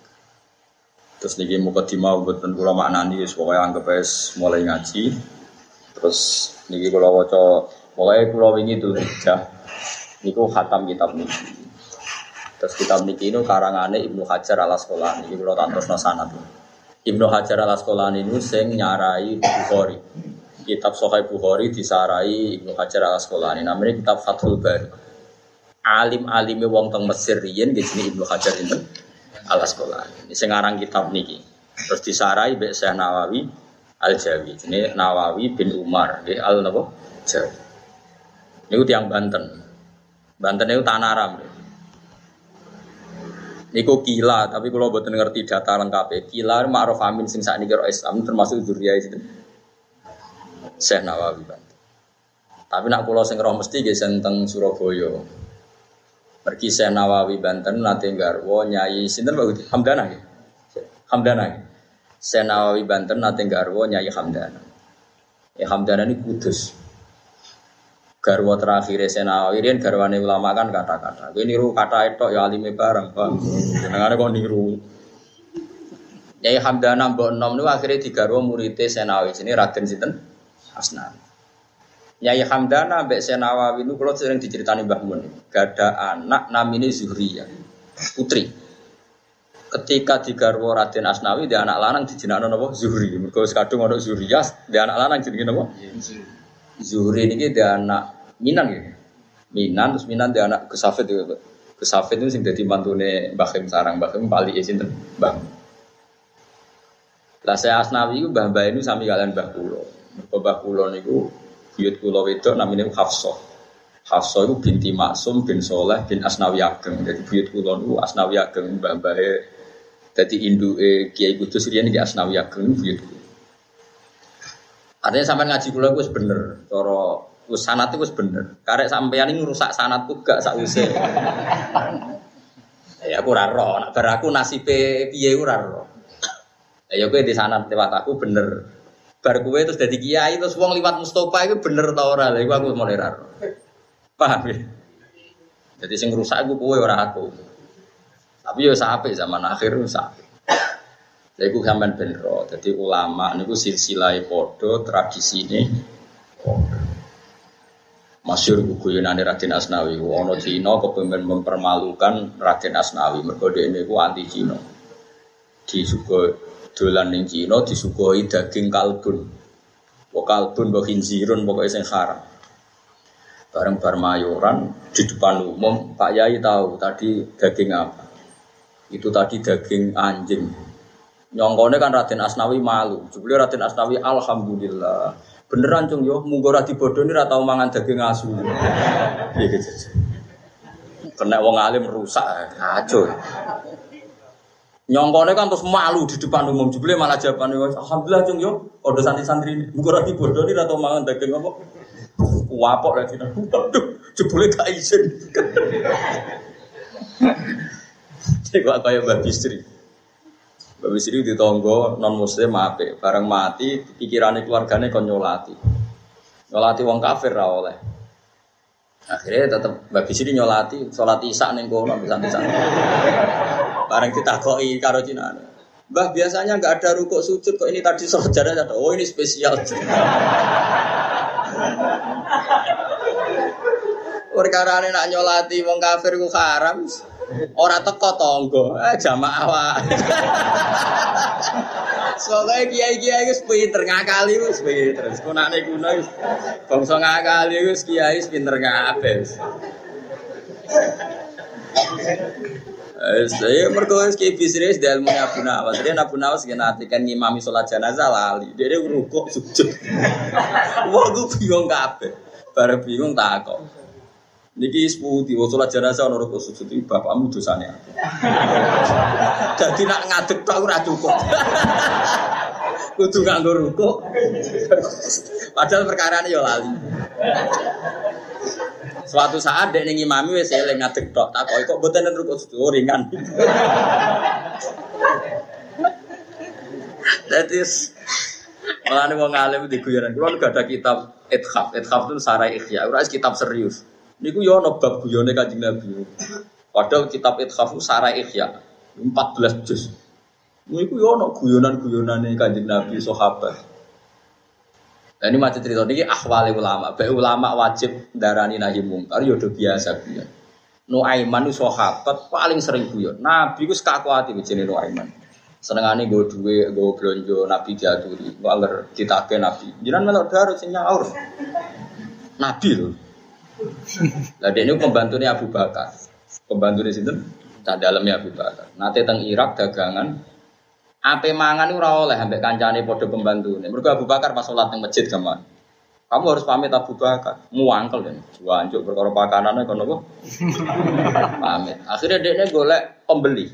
Terus niki muka dimau buatan kula maknani wis pokoke anggap wis mulai ngaji. Terus niki kula waca mulai kula wingi tuh hijah. Niku khatam kitab niki. Terus kitab niki ini karangane Ibnu Hajar al Asqalani. Niki kula tak terusno sanad. Ibnu Hajar al Asqalani niku sing nyarai Bukhari. Kitab Sahih Bukhari disarai Ibnu Hajar al Asqalani. Namanya kitab Fathul Bari alim-alime wong teng Mesir riyen nggih jenenge Ibnu Hajar itu Al Asqalani. Ini sing aran kitab niki. Terus disarai mbek Syekh Nawawi Al Jawi. Ini Nawawi bin Umar nggih Al napa? Jawi. Niku tiang Banten. Banten itu tanah ram. Niku kila, tapi kalau buat ngerti data lengkap kila ma'ruf amin sing saat ini Islam termasuk zuriyah itu. Syekh Nawawi. Tapi nak pulau sing roh mesti ge teng Surabaya. Pergi saya Nawawi Banten nanti garwo nyai sinten bagus Hamdana ya. Hamdana. Saya Nawawi Banten nanti garwo nyai Hamdana. Ya Hamdana ini kudus. Garwo terakhir Nawawi ini garwane ulama kan kata-kata. Gue niru kata itu ya alime bareng bang. Jangan kok niru. Nyai Hamdana mbok nom niku akhirnya digarwo muridé Senawi sini Raden sinten Asnan. Nyai Hamdana Mbak Senawawi itu kalau sering diceritani Mbah Mun. Gak ada anak namanya Zuhriyah. Putri. Ketika di Garwo Raden Asnawi dia anak lanang di jenakno napa Zuhri. Mergo kadung ana Zuhriyah, dia anak lanang jenenge napa? Zuhri ini dia anak Minan ya. Minan terus Minan dia anak Kesafet juga. Kesafet itu sing dadi mantune Mbah sarang Mbah Kim bali sinten? Mbah. Lah saya Asnawi itu Mbah-mbah ini sami kalian Mbah Kulo. Mbah Kulo niku buyut kula wedok namanya Hafsah. Hafsah itu binti Maksum bin Soleh bin Asnawi Ageng. Jadi buyut kula niku Asnawi Ageng mbah-mbahe dadi induke Kiai Kudus riyen iki Asnawi Ageng buyut kula. Artinya sampai ngaji kula wis bener, cara wis sanat itu bener. Karek sampeyan ini rusak sanatku gak sause. ya aku ora roh, nek bar aku nasibe piye ora roh. Ya kowe di sanat lewat aku bener. Bar kue terus jadi kiai terus uang liwat Mustafa itu bener tau ora lha aku mulai raro. Paham ya? Jadi sing rusak aku kue ora aku. Tapi yo sampai zaman akhir rusak. Lha iku sampean ben ro. Dadi ulama niku silsilah padha tradisine padha. Masyur guyonane Raden Asnawi, ono Cina kepengen mempermalukan Raden Asnawi mergo dhekne iku anti Cina. Di suku dolan ning Cina disuguhi daging kalbun. Wa kalbun wa khinzirun pokoke sing haram. Bareng bar mayoran di depan umum Pak Yai tahu tadi daging apa. Itu tadi daging anjing. Nyongkone kan Raden Asnawi malu. Jebule Raden Asnawi alhamdulillah. Beneran cung yo munggo ra dibodoni ra tau mangan daging asu. Piye gitu. Kena wong alim rusak kacau. Nyongkone kan terus malu di depan umum jebule malah jawabannya alhamdulillah cung yo odo santri-santri ini muga ora dibodoni atau mangan daging apa wapok lagi waduh jebule gak izin Cek kaya Mbak Bistri Bistri di tonggo non muslim ape bareng mati pikirannya keluarganya kon nyolati nyolati wong kafir ra oleh akhirnya tetap Mbak Bistri nyolati sholat isak ning kono bisa-bisa Bareng ditakoi karo Cina. Mbah biasanya nggak ada rukuk sujud kok ini tadi sholat ada. Oh ini spesial. Perkara nak nyolati wong kafir ku haram. Ora teko eh jamaah wae. Soale kiai-kiai wis pinter ngakali wis pinter. Kunane kuno wis bangsa ngakali wis kiai wis pinter kabeh. Saya mergo ki bisnis di ilmu Abu Nawas. Dia Abu Nawas kan kan ngimami sholat jenazah lali. Dia rukuk sujud. Gue bingung kabeh. Baru bingung tak kok. Niki seputi, waktu sholat jenazah ono rukuk sujud itu bapakmu dosane aku. Jadi nak ngadeg tak ora cukup. Kudu nganggo rukuk. Padahal perkara ini ya lali. Suatu saat dek ning imami wis eling ngadeg tok, tak kok mboten rukuk sujud oh, ringan. That is Mulane wong alim di guyonan. Kulo gak ada kitab Ithaf. Ithaf itu sarai ikhya. Ora kitab serius. Niku yo ana bab guyone Kanjeng Nabi. Padahal kitab Ithaf Sarai Ihya 14 juz. Niku yo ana guyonan-guyonane Kanjeng Nabi sahabat. Nah, ini macam cerita ini ahwali ulama. Baik ulama wajib darani nahi mungkar yo biasa guyon. Nuaiman itu sahabat paling sering guyon. Nabi ku sekakuati begini Nuaiman. Senengane gue duwe, gue belanja Nabi diaturi. Gue agar ditake Nabi. Jangan melok darut sing nyaur. Nabi loh. Lah ini pembantunya Abu Bakar. Pembantu di situ tak dalamnya Abu Bakar. Nanti teng Irak dagangan. Ape mangan ora oleh ambek kancane pembantu. Mergo Abu Bakar pas sholat teng masjid gaman. Kamu harus pamit Abu Bakar. Muangkel kan. Wanjuk perkara pakanane kono kok. pamit. Akhirnya dia golek pembeli.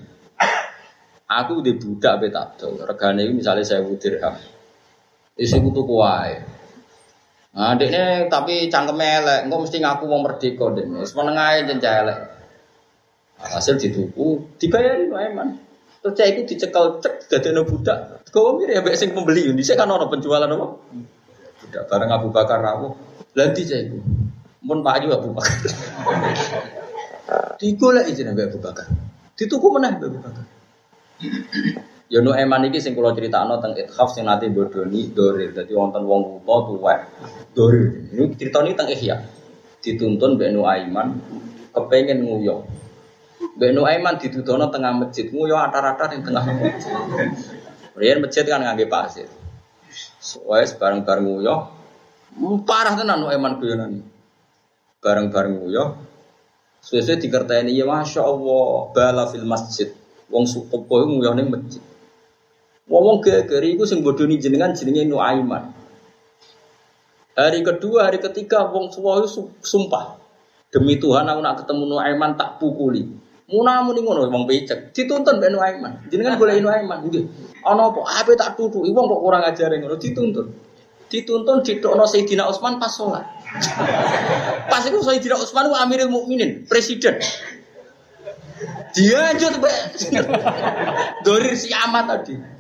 Aku di budak betabdol. Regane misalnya saya dirham. Isi kutu kuai. Nah, tapi cangkem elek, engko mesti ngaku wong merdeka dekne. Wis meneng jen elek. Hasil dituku, dibayari wae man. Terus cah iku dicekel cek dadekno budak. Kau mirip ya sing pembeli, dhisik kan ono penjualan apa? Budak bareng Abu Bakar rawuh. Lah ndi cah iku? Mun maju Abu Bakar. Digolek izin Abu Bakar. Dituku meneh Abu Bakar. Ya nu eman iki sing kula critakno teng Ithaf sing nate bodoni dorir. Dadi wonten wong buta tuwek dorir. Ini ceritane teng Ihya. Dituntun Mbak Nu Aiman kepengen. Mbak Nu Aiman ditudono tengah masjid, nguyok atar-atar ning tengah masjid. Riyen masjid kan ngangge pasir. Wes bareng-bareng nguyok. Parah tenan Nu Aiman guyonan. Bareng-bareng nguyok. Sesuai dikerteni ya Masya Allah Bala fil masjid Wong sukopo itu nguyok ning masjid Ngomong gegeri itu sing bodoni jenengan jenenge Nuaiman. Hari kedua, hari ketiga wong suwa sumpah. Demi Tuhan aku nak ketemu Nuaiman tak pukuli. Muna muni ngono wong becek, dituntun mbek Nuaiman. Jenengan golek Nuaiman nggih. Ana apa? Ape tak tutuki wong kok kurang ajar ngono dituntun. Dituntun ditokno Sayyidina Utsman pas sholat. pas itu Sayyidina Utsman wa Amirul Mukminin, presiden. Dia aja tuh Dorir si amat tadi.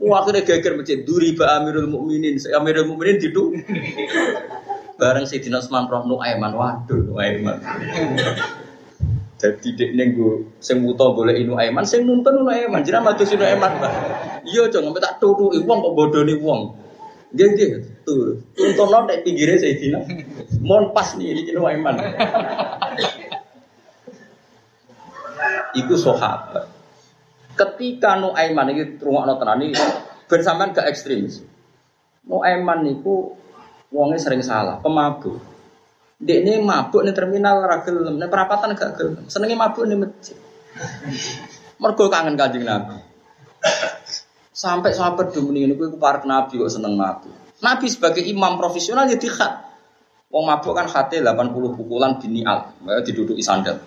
Wah akhirnya geger masjid. Duri ba Amirul Mukminin, Amirul Mukminin itu bareng si Dinas Usman Roh Nuaiman, waduh Nuaiman. Jadi dek nenggu sing buta boleh inu Aiman, sing nuntun inu Aiman, jiran maju sinu Aiman, Iya cong, sampai tak tutu wong kok bodoh nih. Gak gak, tuh tuntun lo dek pinggirnya saya dina, mohon pas nih ini inu Aiman. Iku sahabat. Ketika Nuaiman ini rungokno tenan sampean gak ekstrim. Nuaiman niku wonge sering salah, pemabuk. Ini mabuk nih terminal ragil, nih perapatan gak gelem. Senengnya mabuk nih masjid. Mergo kangen kanjeng Nabi. Sampai sahabat dulu ini aku park Nabi kok seneng mabuk. Nabi sebagai imam profesional ya dikhat. Wong mabuk kan hati 80 pukulan binial, diduduki sandal.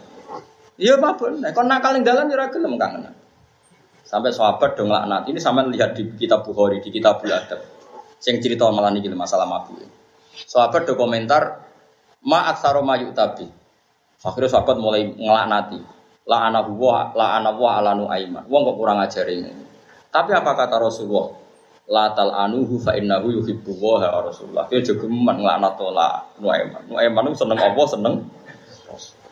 Iya mabuk, nek kon nakal ning dalan ya ora gelem kangen. Sampai sahabat dong laknat. Ini sama lihat di kitab Bukhari, di kitab Adab. Yang cerita malah ini masalah mabuk. Sahabat do komentar, ma aksaro tabi. Akhirnya sahabat mulai ngelaknati. La ana huwa, la ana wa ala aiman. Wong kok kurang ajar ini. Tapi apa kata Rasulullah? La tal anuhu fa innahu yuhibbu wa Rasulullah. Dia juga ngelaknat la nuaiman. Nuaiman seneng Allah, seneng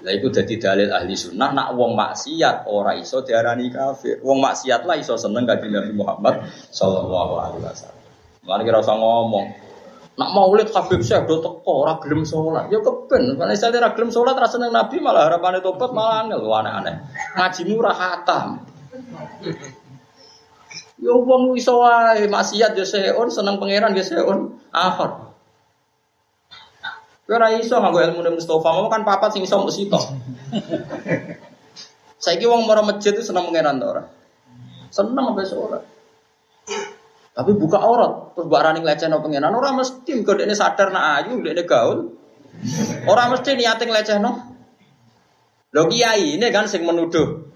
lah itu jadi dalil ahli sunnah nak wong maksiat ora iso diarani kafir. Wong maksiat lah iso seneng kanjeng Nabi Muhammad sallallahu alaihi wasallam. Mari kira usah ngomong. Nak maulid Habib Syekh do teko ora gelem salat. Ya keben, nek saya ora gelem salat ra seneng Nabi malah harapane tobat malah angel aneh-aneh. Ngajimu ora khatam. Ya wong iso wae maksiat ya seon seneng pangeran ya seon akhir. Kowe ora iso nganggo ilmu Mustafa, mau kan papat sing iso mbok sito. Saiki wong mara masjid itu seneng pangeran ta ora? Seneng apa ora? Tapi buka aurat, terus mbak running leceh no pengenan, orang mesti kalau dia sadar nak ayu, dia gaul, Orang mesti niate no. Lho kiai ini kan sing menuduh.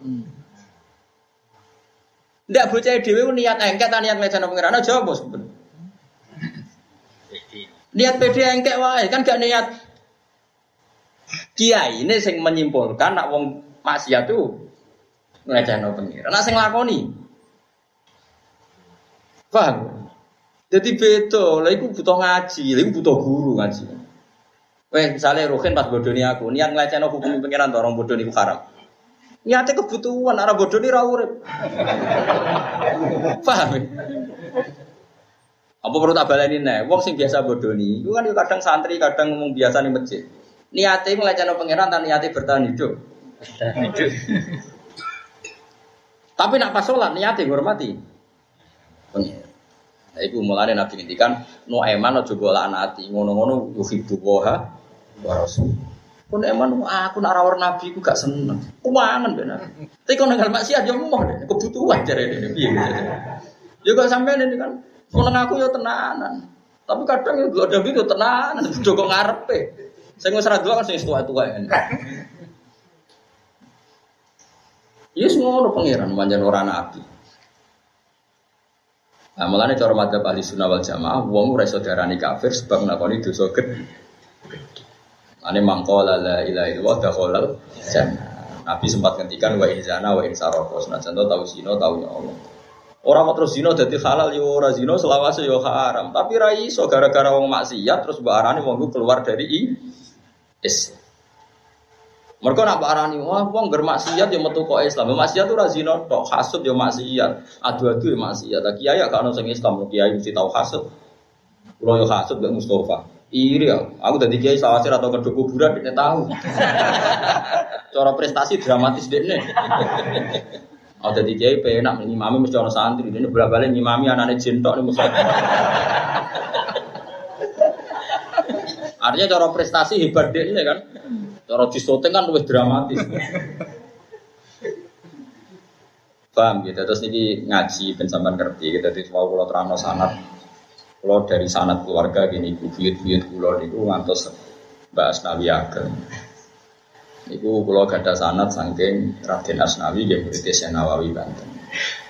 Ndak bocah dhewe niat engket niat nglecehno pangeran aja bos. Niat pede engkek wae kan gak niat. Kiai ini sing menyimpulkan nak wong maksiat tuh nglecehno pangeran. Nak sing lakoni. Paham? Jadi beda, lah iku butuh ngaji, lah iku butuh guru ngaji. Weh, misalnya Ruhin pas bodoni aku, niat nglecehno hukum pangeran to orang bodoni ku haram. Niatnya kebutuhan, arah bodoni ra urip. Paham? Apa perlu tak baleni nih? Wong sing biasa bodoni, itu kan kadang santri, kadang ngomong biasa nih masjid. Niatnya ngelecehno pangeran, dan niatnya bertahan hidup. hidup. Tapi nak pas sholat niatnya hormati. Pangeran. Nah, itu mulai Nabi ngintikan, no eman ojo bola anati, ngono-ngono yuhibbu woha wa rasul. Pun eman aku nak rawar Nabi ku gak seneng. Kumangan benar. Tapi kalau nggak maksiat ya mau deh, kebutuhan jadi ini. Ya kok sampai ini kan Seneng aku ya tenanan. Tapi kadang ya ada gitu tenanan, Joko ngarepe. Saya nggak serah dua kan saya tua-tua ini. Ya semua orang pangeran, manjan orang nabi. Nah, nih cara madzhab ahli sunnah wal jamaah, wong ora iso diarani kafir sebab nglakoni dosa gede. Ane mangkola la ilaha illallah jannah. Nabi sempat ngendikan wa inzana wa insaroko. Nah, contoh tahu sino tahu ya Allah. Orang mau terus zino jadi halal yo ya ora zino selawase yo ya haram. Tapi rai so gara-gara wong maksiat terus mbak Arani wong keluar dari i is. Mereka nak mbak wah wong maksiat yo metu kok Islam. Maksiat tuh razino tok hasud yo maksiat. Adu-adu yo maksiat. Tak kiai gak ono sing Islam kiai mesti tahu hasud. Kulo yo hasud gak Mustafa. Iri ya, aku tadi kiai sawasir atau kedua kuburan tidak tahu. Cara prestasi dramatis nih. Oh jadi kiai penak ngimami mesti orang santri. Ini bolak balik ngimami anaknya jentok nih musuh. Artinya cara prestasi hebat deh ini kan. Cara disoting kan lebih dramatis. Paham gitu. Terus ini ngaji pensaman ngerti. Kita di semua pulau terang sanat. Pulau dari sanat keluarga gini. Buyut-buyut pulau itu ngantos bahas Nabi Ageng. Iku kula gada sanat saking Raden Asnawi nggih murid Nawawi Banten.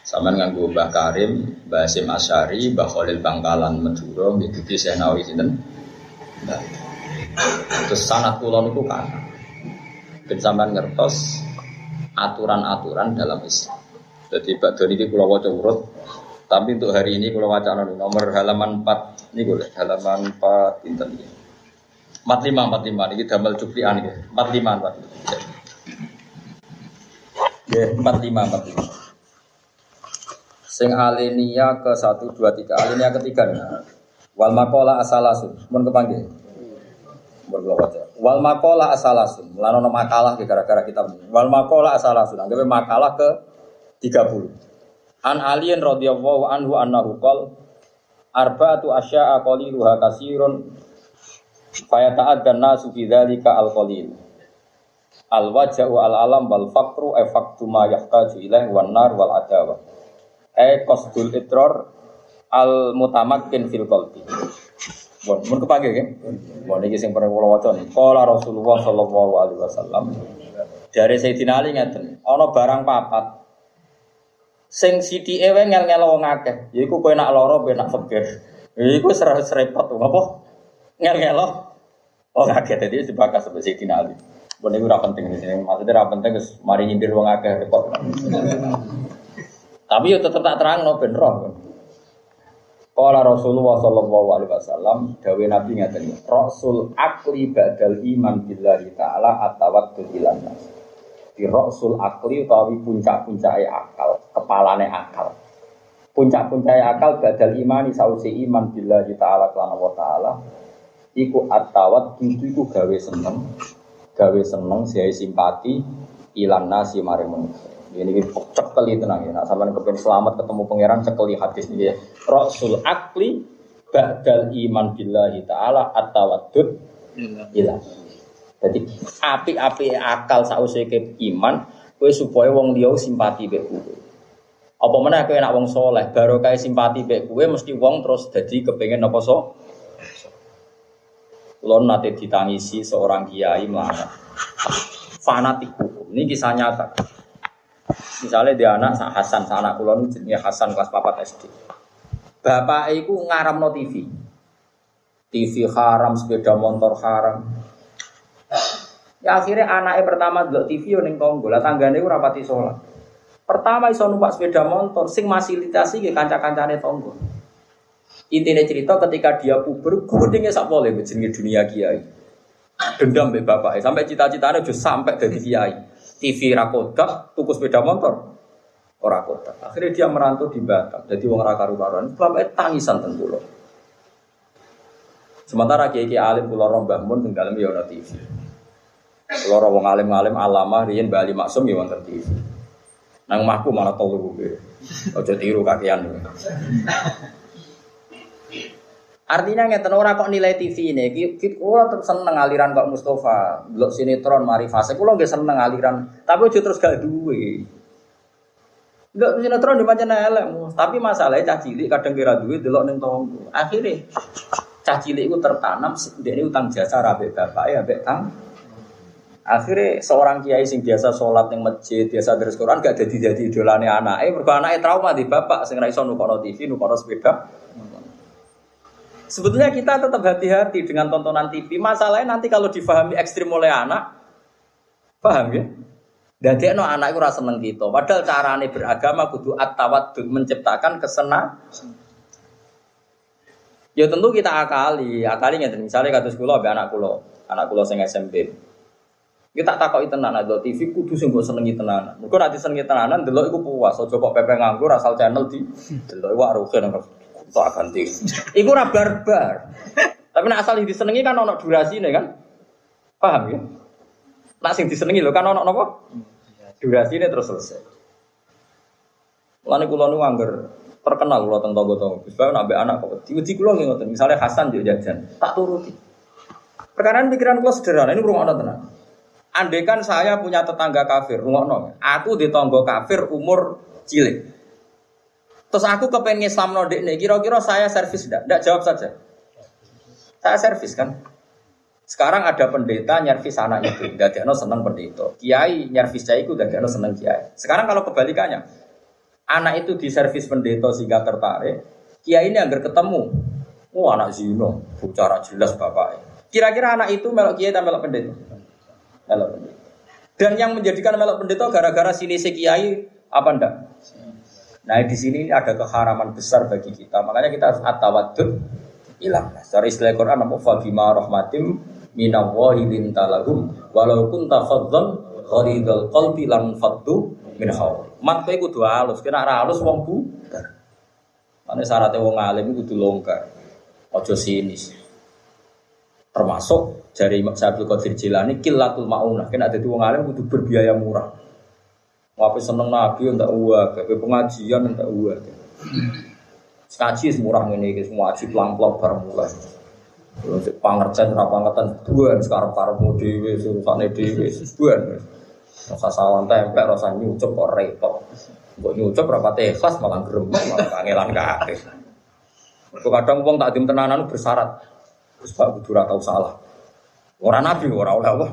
Sama nganggo Mbah Karim, Mbah Hasim Asyari, Mbah Khalil Bangkalan Madura nggih dugi Nawawi sinten. Terus sanat kula niku kan ben sampean ngertos aturan-aturan dalam Islam. Jadi Pak Doni ini kula waca urut, tapi untuk hari ini kula waca nomor halaman 4 niku halaman 4 pinten iki. 45 45 ini damel cuplian iki. 45 45. Ya, 45 45. Sing alinia ke 1 2 3. Alinia ketiga nih. Wal makola asalasun. Mun kepanggil. Waca. Wal makola asalasun. Lanono makalah gara-gara kita. Wal makola asalasun. Anggap makalah ke 30. An alien radhiyallahu anhu annahu qol arba'atu asya'a qaliluha kasirun Faya taat dan nasu ka al qalil. Al waja'u al alam wal fakru e faktu ma yahtaju ilaih wan nar wal adawa. E qasdul itror al mutamakkin fil qalbi. Bon, mun kepake nggih. Bon iki sing pernah kula waca. Qala Rasulullah sallallahu alaihi wasallam. Dari Sayyidina Ali ngeten, ana barang papat sing sithike wae ngel-ngel wong akeh. Yaiku kowe nak lara, kowe nak fakir. Iku serepot apa? Ngel-ngelo. Oh kaget tadi dibakar sampai Sayyidina Ali. Boleh gue penting di sini. Maksudnya ora penting guys. Mari nyindir wong akeh repot. Tapi yo tetep tak terang no ben roh. Kala Rasulullah sallallahu alaihi wasallam dawe Nabi ngaten Rasul akli badal iman billahi taala atawakkul ilan nas. Di Rasul akli utawi puncak-puncake akal, kepalane akal. Puncak-puncake akal badal imani sausi iman billahi taala kelana wa taala iku atawat itu iku gawe seneng. Gawe seneng siai simpati ilan nasi mare manusia ini cekeli tenang ya. Nak sampean kepen selamat ketemu pangeran cekeli hadis ini ya. Rasul akli ba'dal iman billahi taala atawadud ilan. Jadi api-api akal sausé ke iman kowe supaya wong liya simpati mek kowe. Apa meneh kowe nak wong soleh baru kayak simpati mek kowe mesti wong terus jadi kepengen apa so Kulo nate ditangisi seorang kiai melarat. Fanatik hukum. Ini kisah nyata. Misalnya dia anak Hasan, anak kulo ini jenenge Hasan kelas 4 SD. Bapak iku no TV. TV haram, sepeda motor haram. Ya akhirnya anaknya pertama dulu TV yo ning tonggo. Lah tanggane ora rapati sholat. Pertama iso numpak sepeda motor sing fasilitasi ke kanca-kancane tonggo. Intinya cerita ketika dia puber, gudengnya sak boleh jenenge dunia kiai. Dendam be bapak, sampai cita-citanya justru sampai dari kiai. TV rakodak, tuku sepeda motor, ora kota. Akhirnya dia merantau di Batam, jadi wong raka karuan. Bapak tangisan tentu loh. Sementara kiai kiai alim pulau rombah mun tinggal ya TV. Pulau wong alim alim alama rian bali maksum ya wonten TV. Nang mahku malah tolu Ojo tiru kakean. Artinya ngeten ora kok nilai TV ini, kita kula seneng aliran kok Mustafa, delok sinetron mari fase kula nggih seneng aliran, tapi aja terus gak duwe. Delok sinetron di pancen elek, tapi masalahnya cah cilik kadang kira duwe delok ning tonggo. Akhire cah cilik iku tertanam ndekne utang jasa rabe bapak ya mbek tang. Akhirnya seorang kiai sing biasa sholat ning masjid, biasa terus Quran gak jadi jadi idolane anake, mergo anake trauma di bapak sing ra nukono TV, nukono sepeda. Sebetulnya kita tetap hati-hati dengan tontonan TV. Masalahnya nanti kalau difahami ekstrim oleh anak, paham ya? Dan dia no anak itu rasa seneng gitu. Padahal carane beragama kudu at menciptakan kesenangan. Ya tentu kita akali, akali nggak misalnya kata sekolah be anak kulo, anak kulo sing SMP. Kita tak itu tenan ada TV kudu sing mbok senengi tenanan. Mergo nanti senengi tenanan delok iku puas, aja kok pepe nganggur asal channel di delok iku arugen tak ganti. Iku ora barbar. Tapi nek asal disenengi kan ono durasine kan? Paham ya? Nak sing disenengi lho kan ono napa? Durasine terus selesai. Lani kula nu angger terkenal kula teng tangga-tangga. Gus nabe anak kok wedi kula nggih ngoten. Misale Hasan yo jajan, tak turuti. Perkaraan pikiran kula sederhana, ini rumah. Andai kan saya punya tetangga kafir, rumah Aku di tonggo kafir umur cilik. Terus aku kepengen Islam nodik nih, kira-kira saya servis tidak? Tidak jawab saja. Saya servis kan. Sekarang ada pendeta nyervis anak itu, tidak no seneng pendeta. Kiai nyervis saya itu, tidak no seneng kiai. Sekarang kalau kebalikannya, anak itu diservis pendeta sehingga tertarik, kiai ini agar ketemu, oh anak zino, bicara jelas bapak. Kira-kira anak itu melok kiai dan melok pendeta, melok pendeta. Dan yang menjadikan melok pendeta gara-gara sini si kiai apa ndak? Nah di sini ada keharaman besar bagi kita. Makanya kita harus atawadud ilang. Secara istilah Quran apa fabima rahmatim minallahi lintalahum walau kunta fadzan gharidul qalbi lan faddu min hawl. Mat kowe kudu halus, kena ra halus wong bu. Mane syaratnya wong alim kudu longgar. Ojo sinis. Termasuk dari Imam Syabdul Qadir Jilani kilatul maunah. Kena ada wong alim kudu berbiaya murah. Wape seneng nabi entak uang, wape pengajian entak uang. Skaji semurah ini, semua aji pelang-pelang bareng mulai. Terus pangerten, rapangetan, buan sekarang para dewe, surutane dewe, buan. Rasa sawan tempe, rasa nyucup kok repot. Kok nyucup berapa ikhlas malah gerembak, malah kangelan kakek. Kadang uang tak dim tenanan bersyarat. Terus Pak Budur tahu salah. Orang nabi, orang oleh Allah.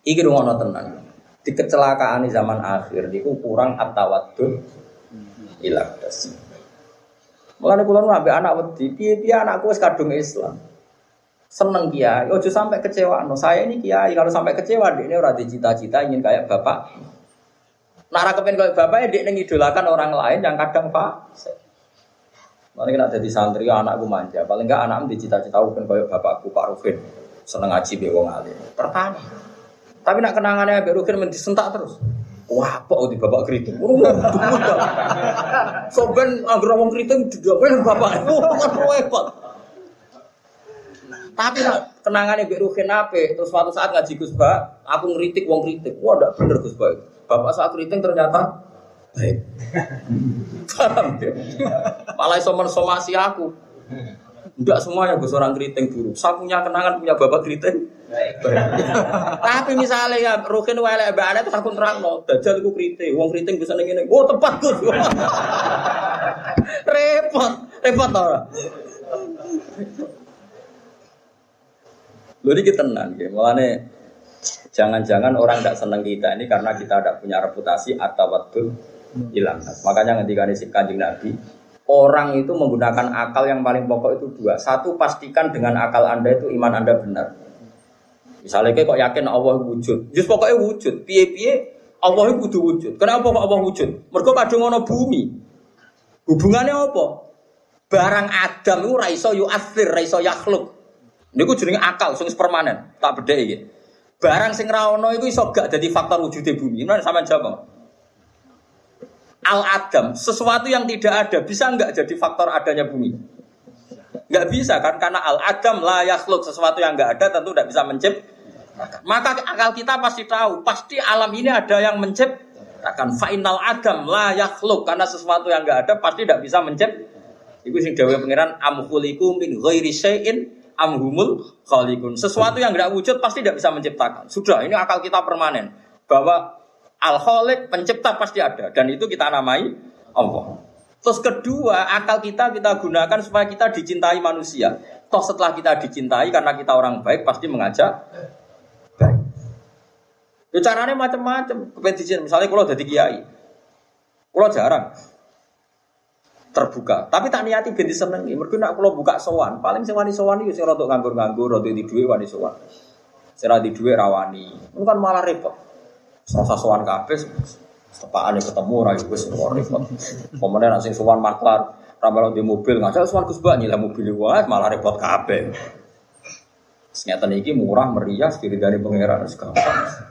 Iki rungono tenan di kecelakaan zaman akhir itu kurang atawadud ilah dasi. Mulane kula nu anak wedi, piye-piye anakku wis kadung Islam. Seneng kiai, ojo sampai kecewa. No, saya ini kiai, kalau sampai kecewa, dia ini orang cita-cita ingin kayak bapak. Nara kepen kayak bapak ya dia ngidolakan orang lain yang kadang pak. Nanti kena jadi santri, anakku manja. Paling enggak anak cita-cita bukan kayak bapakku Pak Rufin. Seneng ngaji bewong alim. Pertama. Tapi nak kenangannya Abek Rukin sentak terus. Wah, apa di bapak keriting? Soben agar ngomong keriting boleh bapak. Oh, repot. Tapi nak kenangannya Abek Rukin apa? Terus suatu saat ngaji Gus Ba, aku ngeritik wong kritik. Wah, tidak bener Gus Ba. Bapak saat keriting ternyata baik. Paham ya? Malah somasi aku. Enggak semuanya gue seorang keriting buruk. Saya punya kenangan punya bapak keriting. Tapi misalnya ya Rukin wale mbak Ana terus aku terang no, dajal itu keriting, uang keriting bisa nih ini. Oh tepat gue. repot, repot tau. Lho ini kita tenang ya. Mulane jangan-jangan orang tidak senang kita ini karena kita tidak punya reputasi atau waktu hilang. Makanya ketika si kanjeng Nabi, orang itu menggunakan akal yang paling pokok itu dua. Satu pastikan dengan akal anda itu iman anda benar. Misalnya kayak kok yakin Allah wujud, just pokoknya wujud. Piye-piye Allah itu wujud. Kenapa kok Allah wujud? Mereka kadang ngono bumi. Hubungannya apa? Barang Adam itu raiso yu asir, raiso yakhluk. Ini gue jenenge akal, sing permanen. Tak beda iki. Barang sing rawono itu gak jadi faktor wujudnya bumi. Mana sama jawab? Al Adam, sesuatu yang tidak ada bisa nggak jadi faktor adanya bumi? Nggak bisa kan? Karena Al Adam lah yakhluk sesuatu yang nggak ada tentu tidak bisa menciptakan. Maka akal kita pasti tahu, pasti alam ini ada yang menciptakan. Final Adam lah yakhluk karena sesuatu yang nggak ada pasti tidak bisa menciptakan. Iku sing dawuh pangeran amkhuliku min ghairi syai'in amhumul khaliqun. Sesuatu yang tidak wujud pasti tidak bisa menciptakan. Sudah, ini akal kita permanen bahwa al pencipta pasti ada dan itu kita namai Allah. Terus kedua, akal kita kita gunakan supaya kita dicintai manusia. Toh setelah kita dicintai karena kita orang baik pasti mengajak baik. Ya caranya macam-macam. Kepentingan misalnya kalau jadi kiai, kalau jarang terbuka. Tapi tak niati ben disenengi. Mergo nek kula buka sowan, paling sing wani sowan iki sing rada nganggur-nganggur, rada di dhuwit wani sowan. Sing di dhuwit rawani. Itu kan malah repot. Serasa sowan kabeh sepakane ketemu ra wis repot. Pemene nek sing sowan maklar, di mobil ngajak sowan Gus Bak nyileh mobil wae malah repot kabeh. Senyata iki murah meriah diri dari pangeran segampang.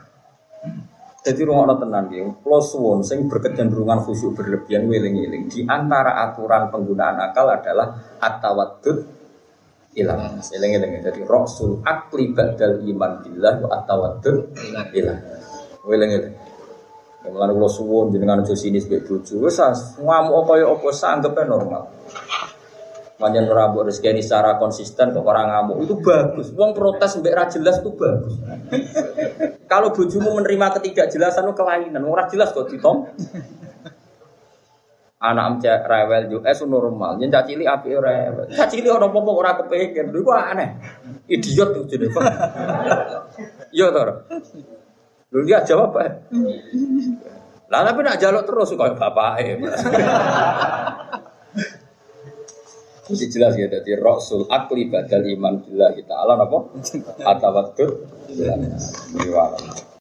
Jadi rumah tenan dia, plus one sing berkecenderungan khusyuk berlebihan wiling-wiling. Di antara aturan penggunaan akal adalah atawadud ilang. Ilang-ilang. Jadi rasul akli badal iman billah wa atawadud ilang. Wiling-wiling. Yang mulai kalau suwon jenengan aja sini sebagai bojo, wes ngamuk apa ya apa sanggepnya normal. Manjan rambut rezeki ini secara konsisten kok orang ngamuk itu bagus. Wong protes mbek ra jelas itu bagus. Kalau bojomu menerima ketidakjelasan itu kelainan, ora jelas kok ditom. Anak amca rewel yo es normal. Yen cak cilik api rewel. Cak cilik ora apa-apa ora kepengin. Lha iku aneh. Idiot tuh jenenge. Yo to. Lho dia jawab apa? Lah tapi nak jaluk terus kok bapake. Mesti jelas ya, jadi Rasul akli badal iman bila kita alam apa? Atau waktu.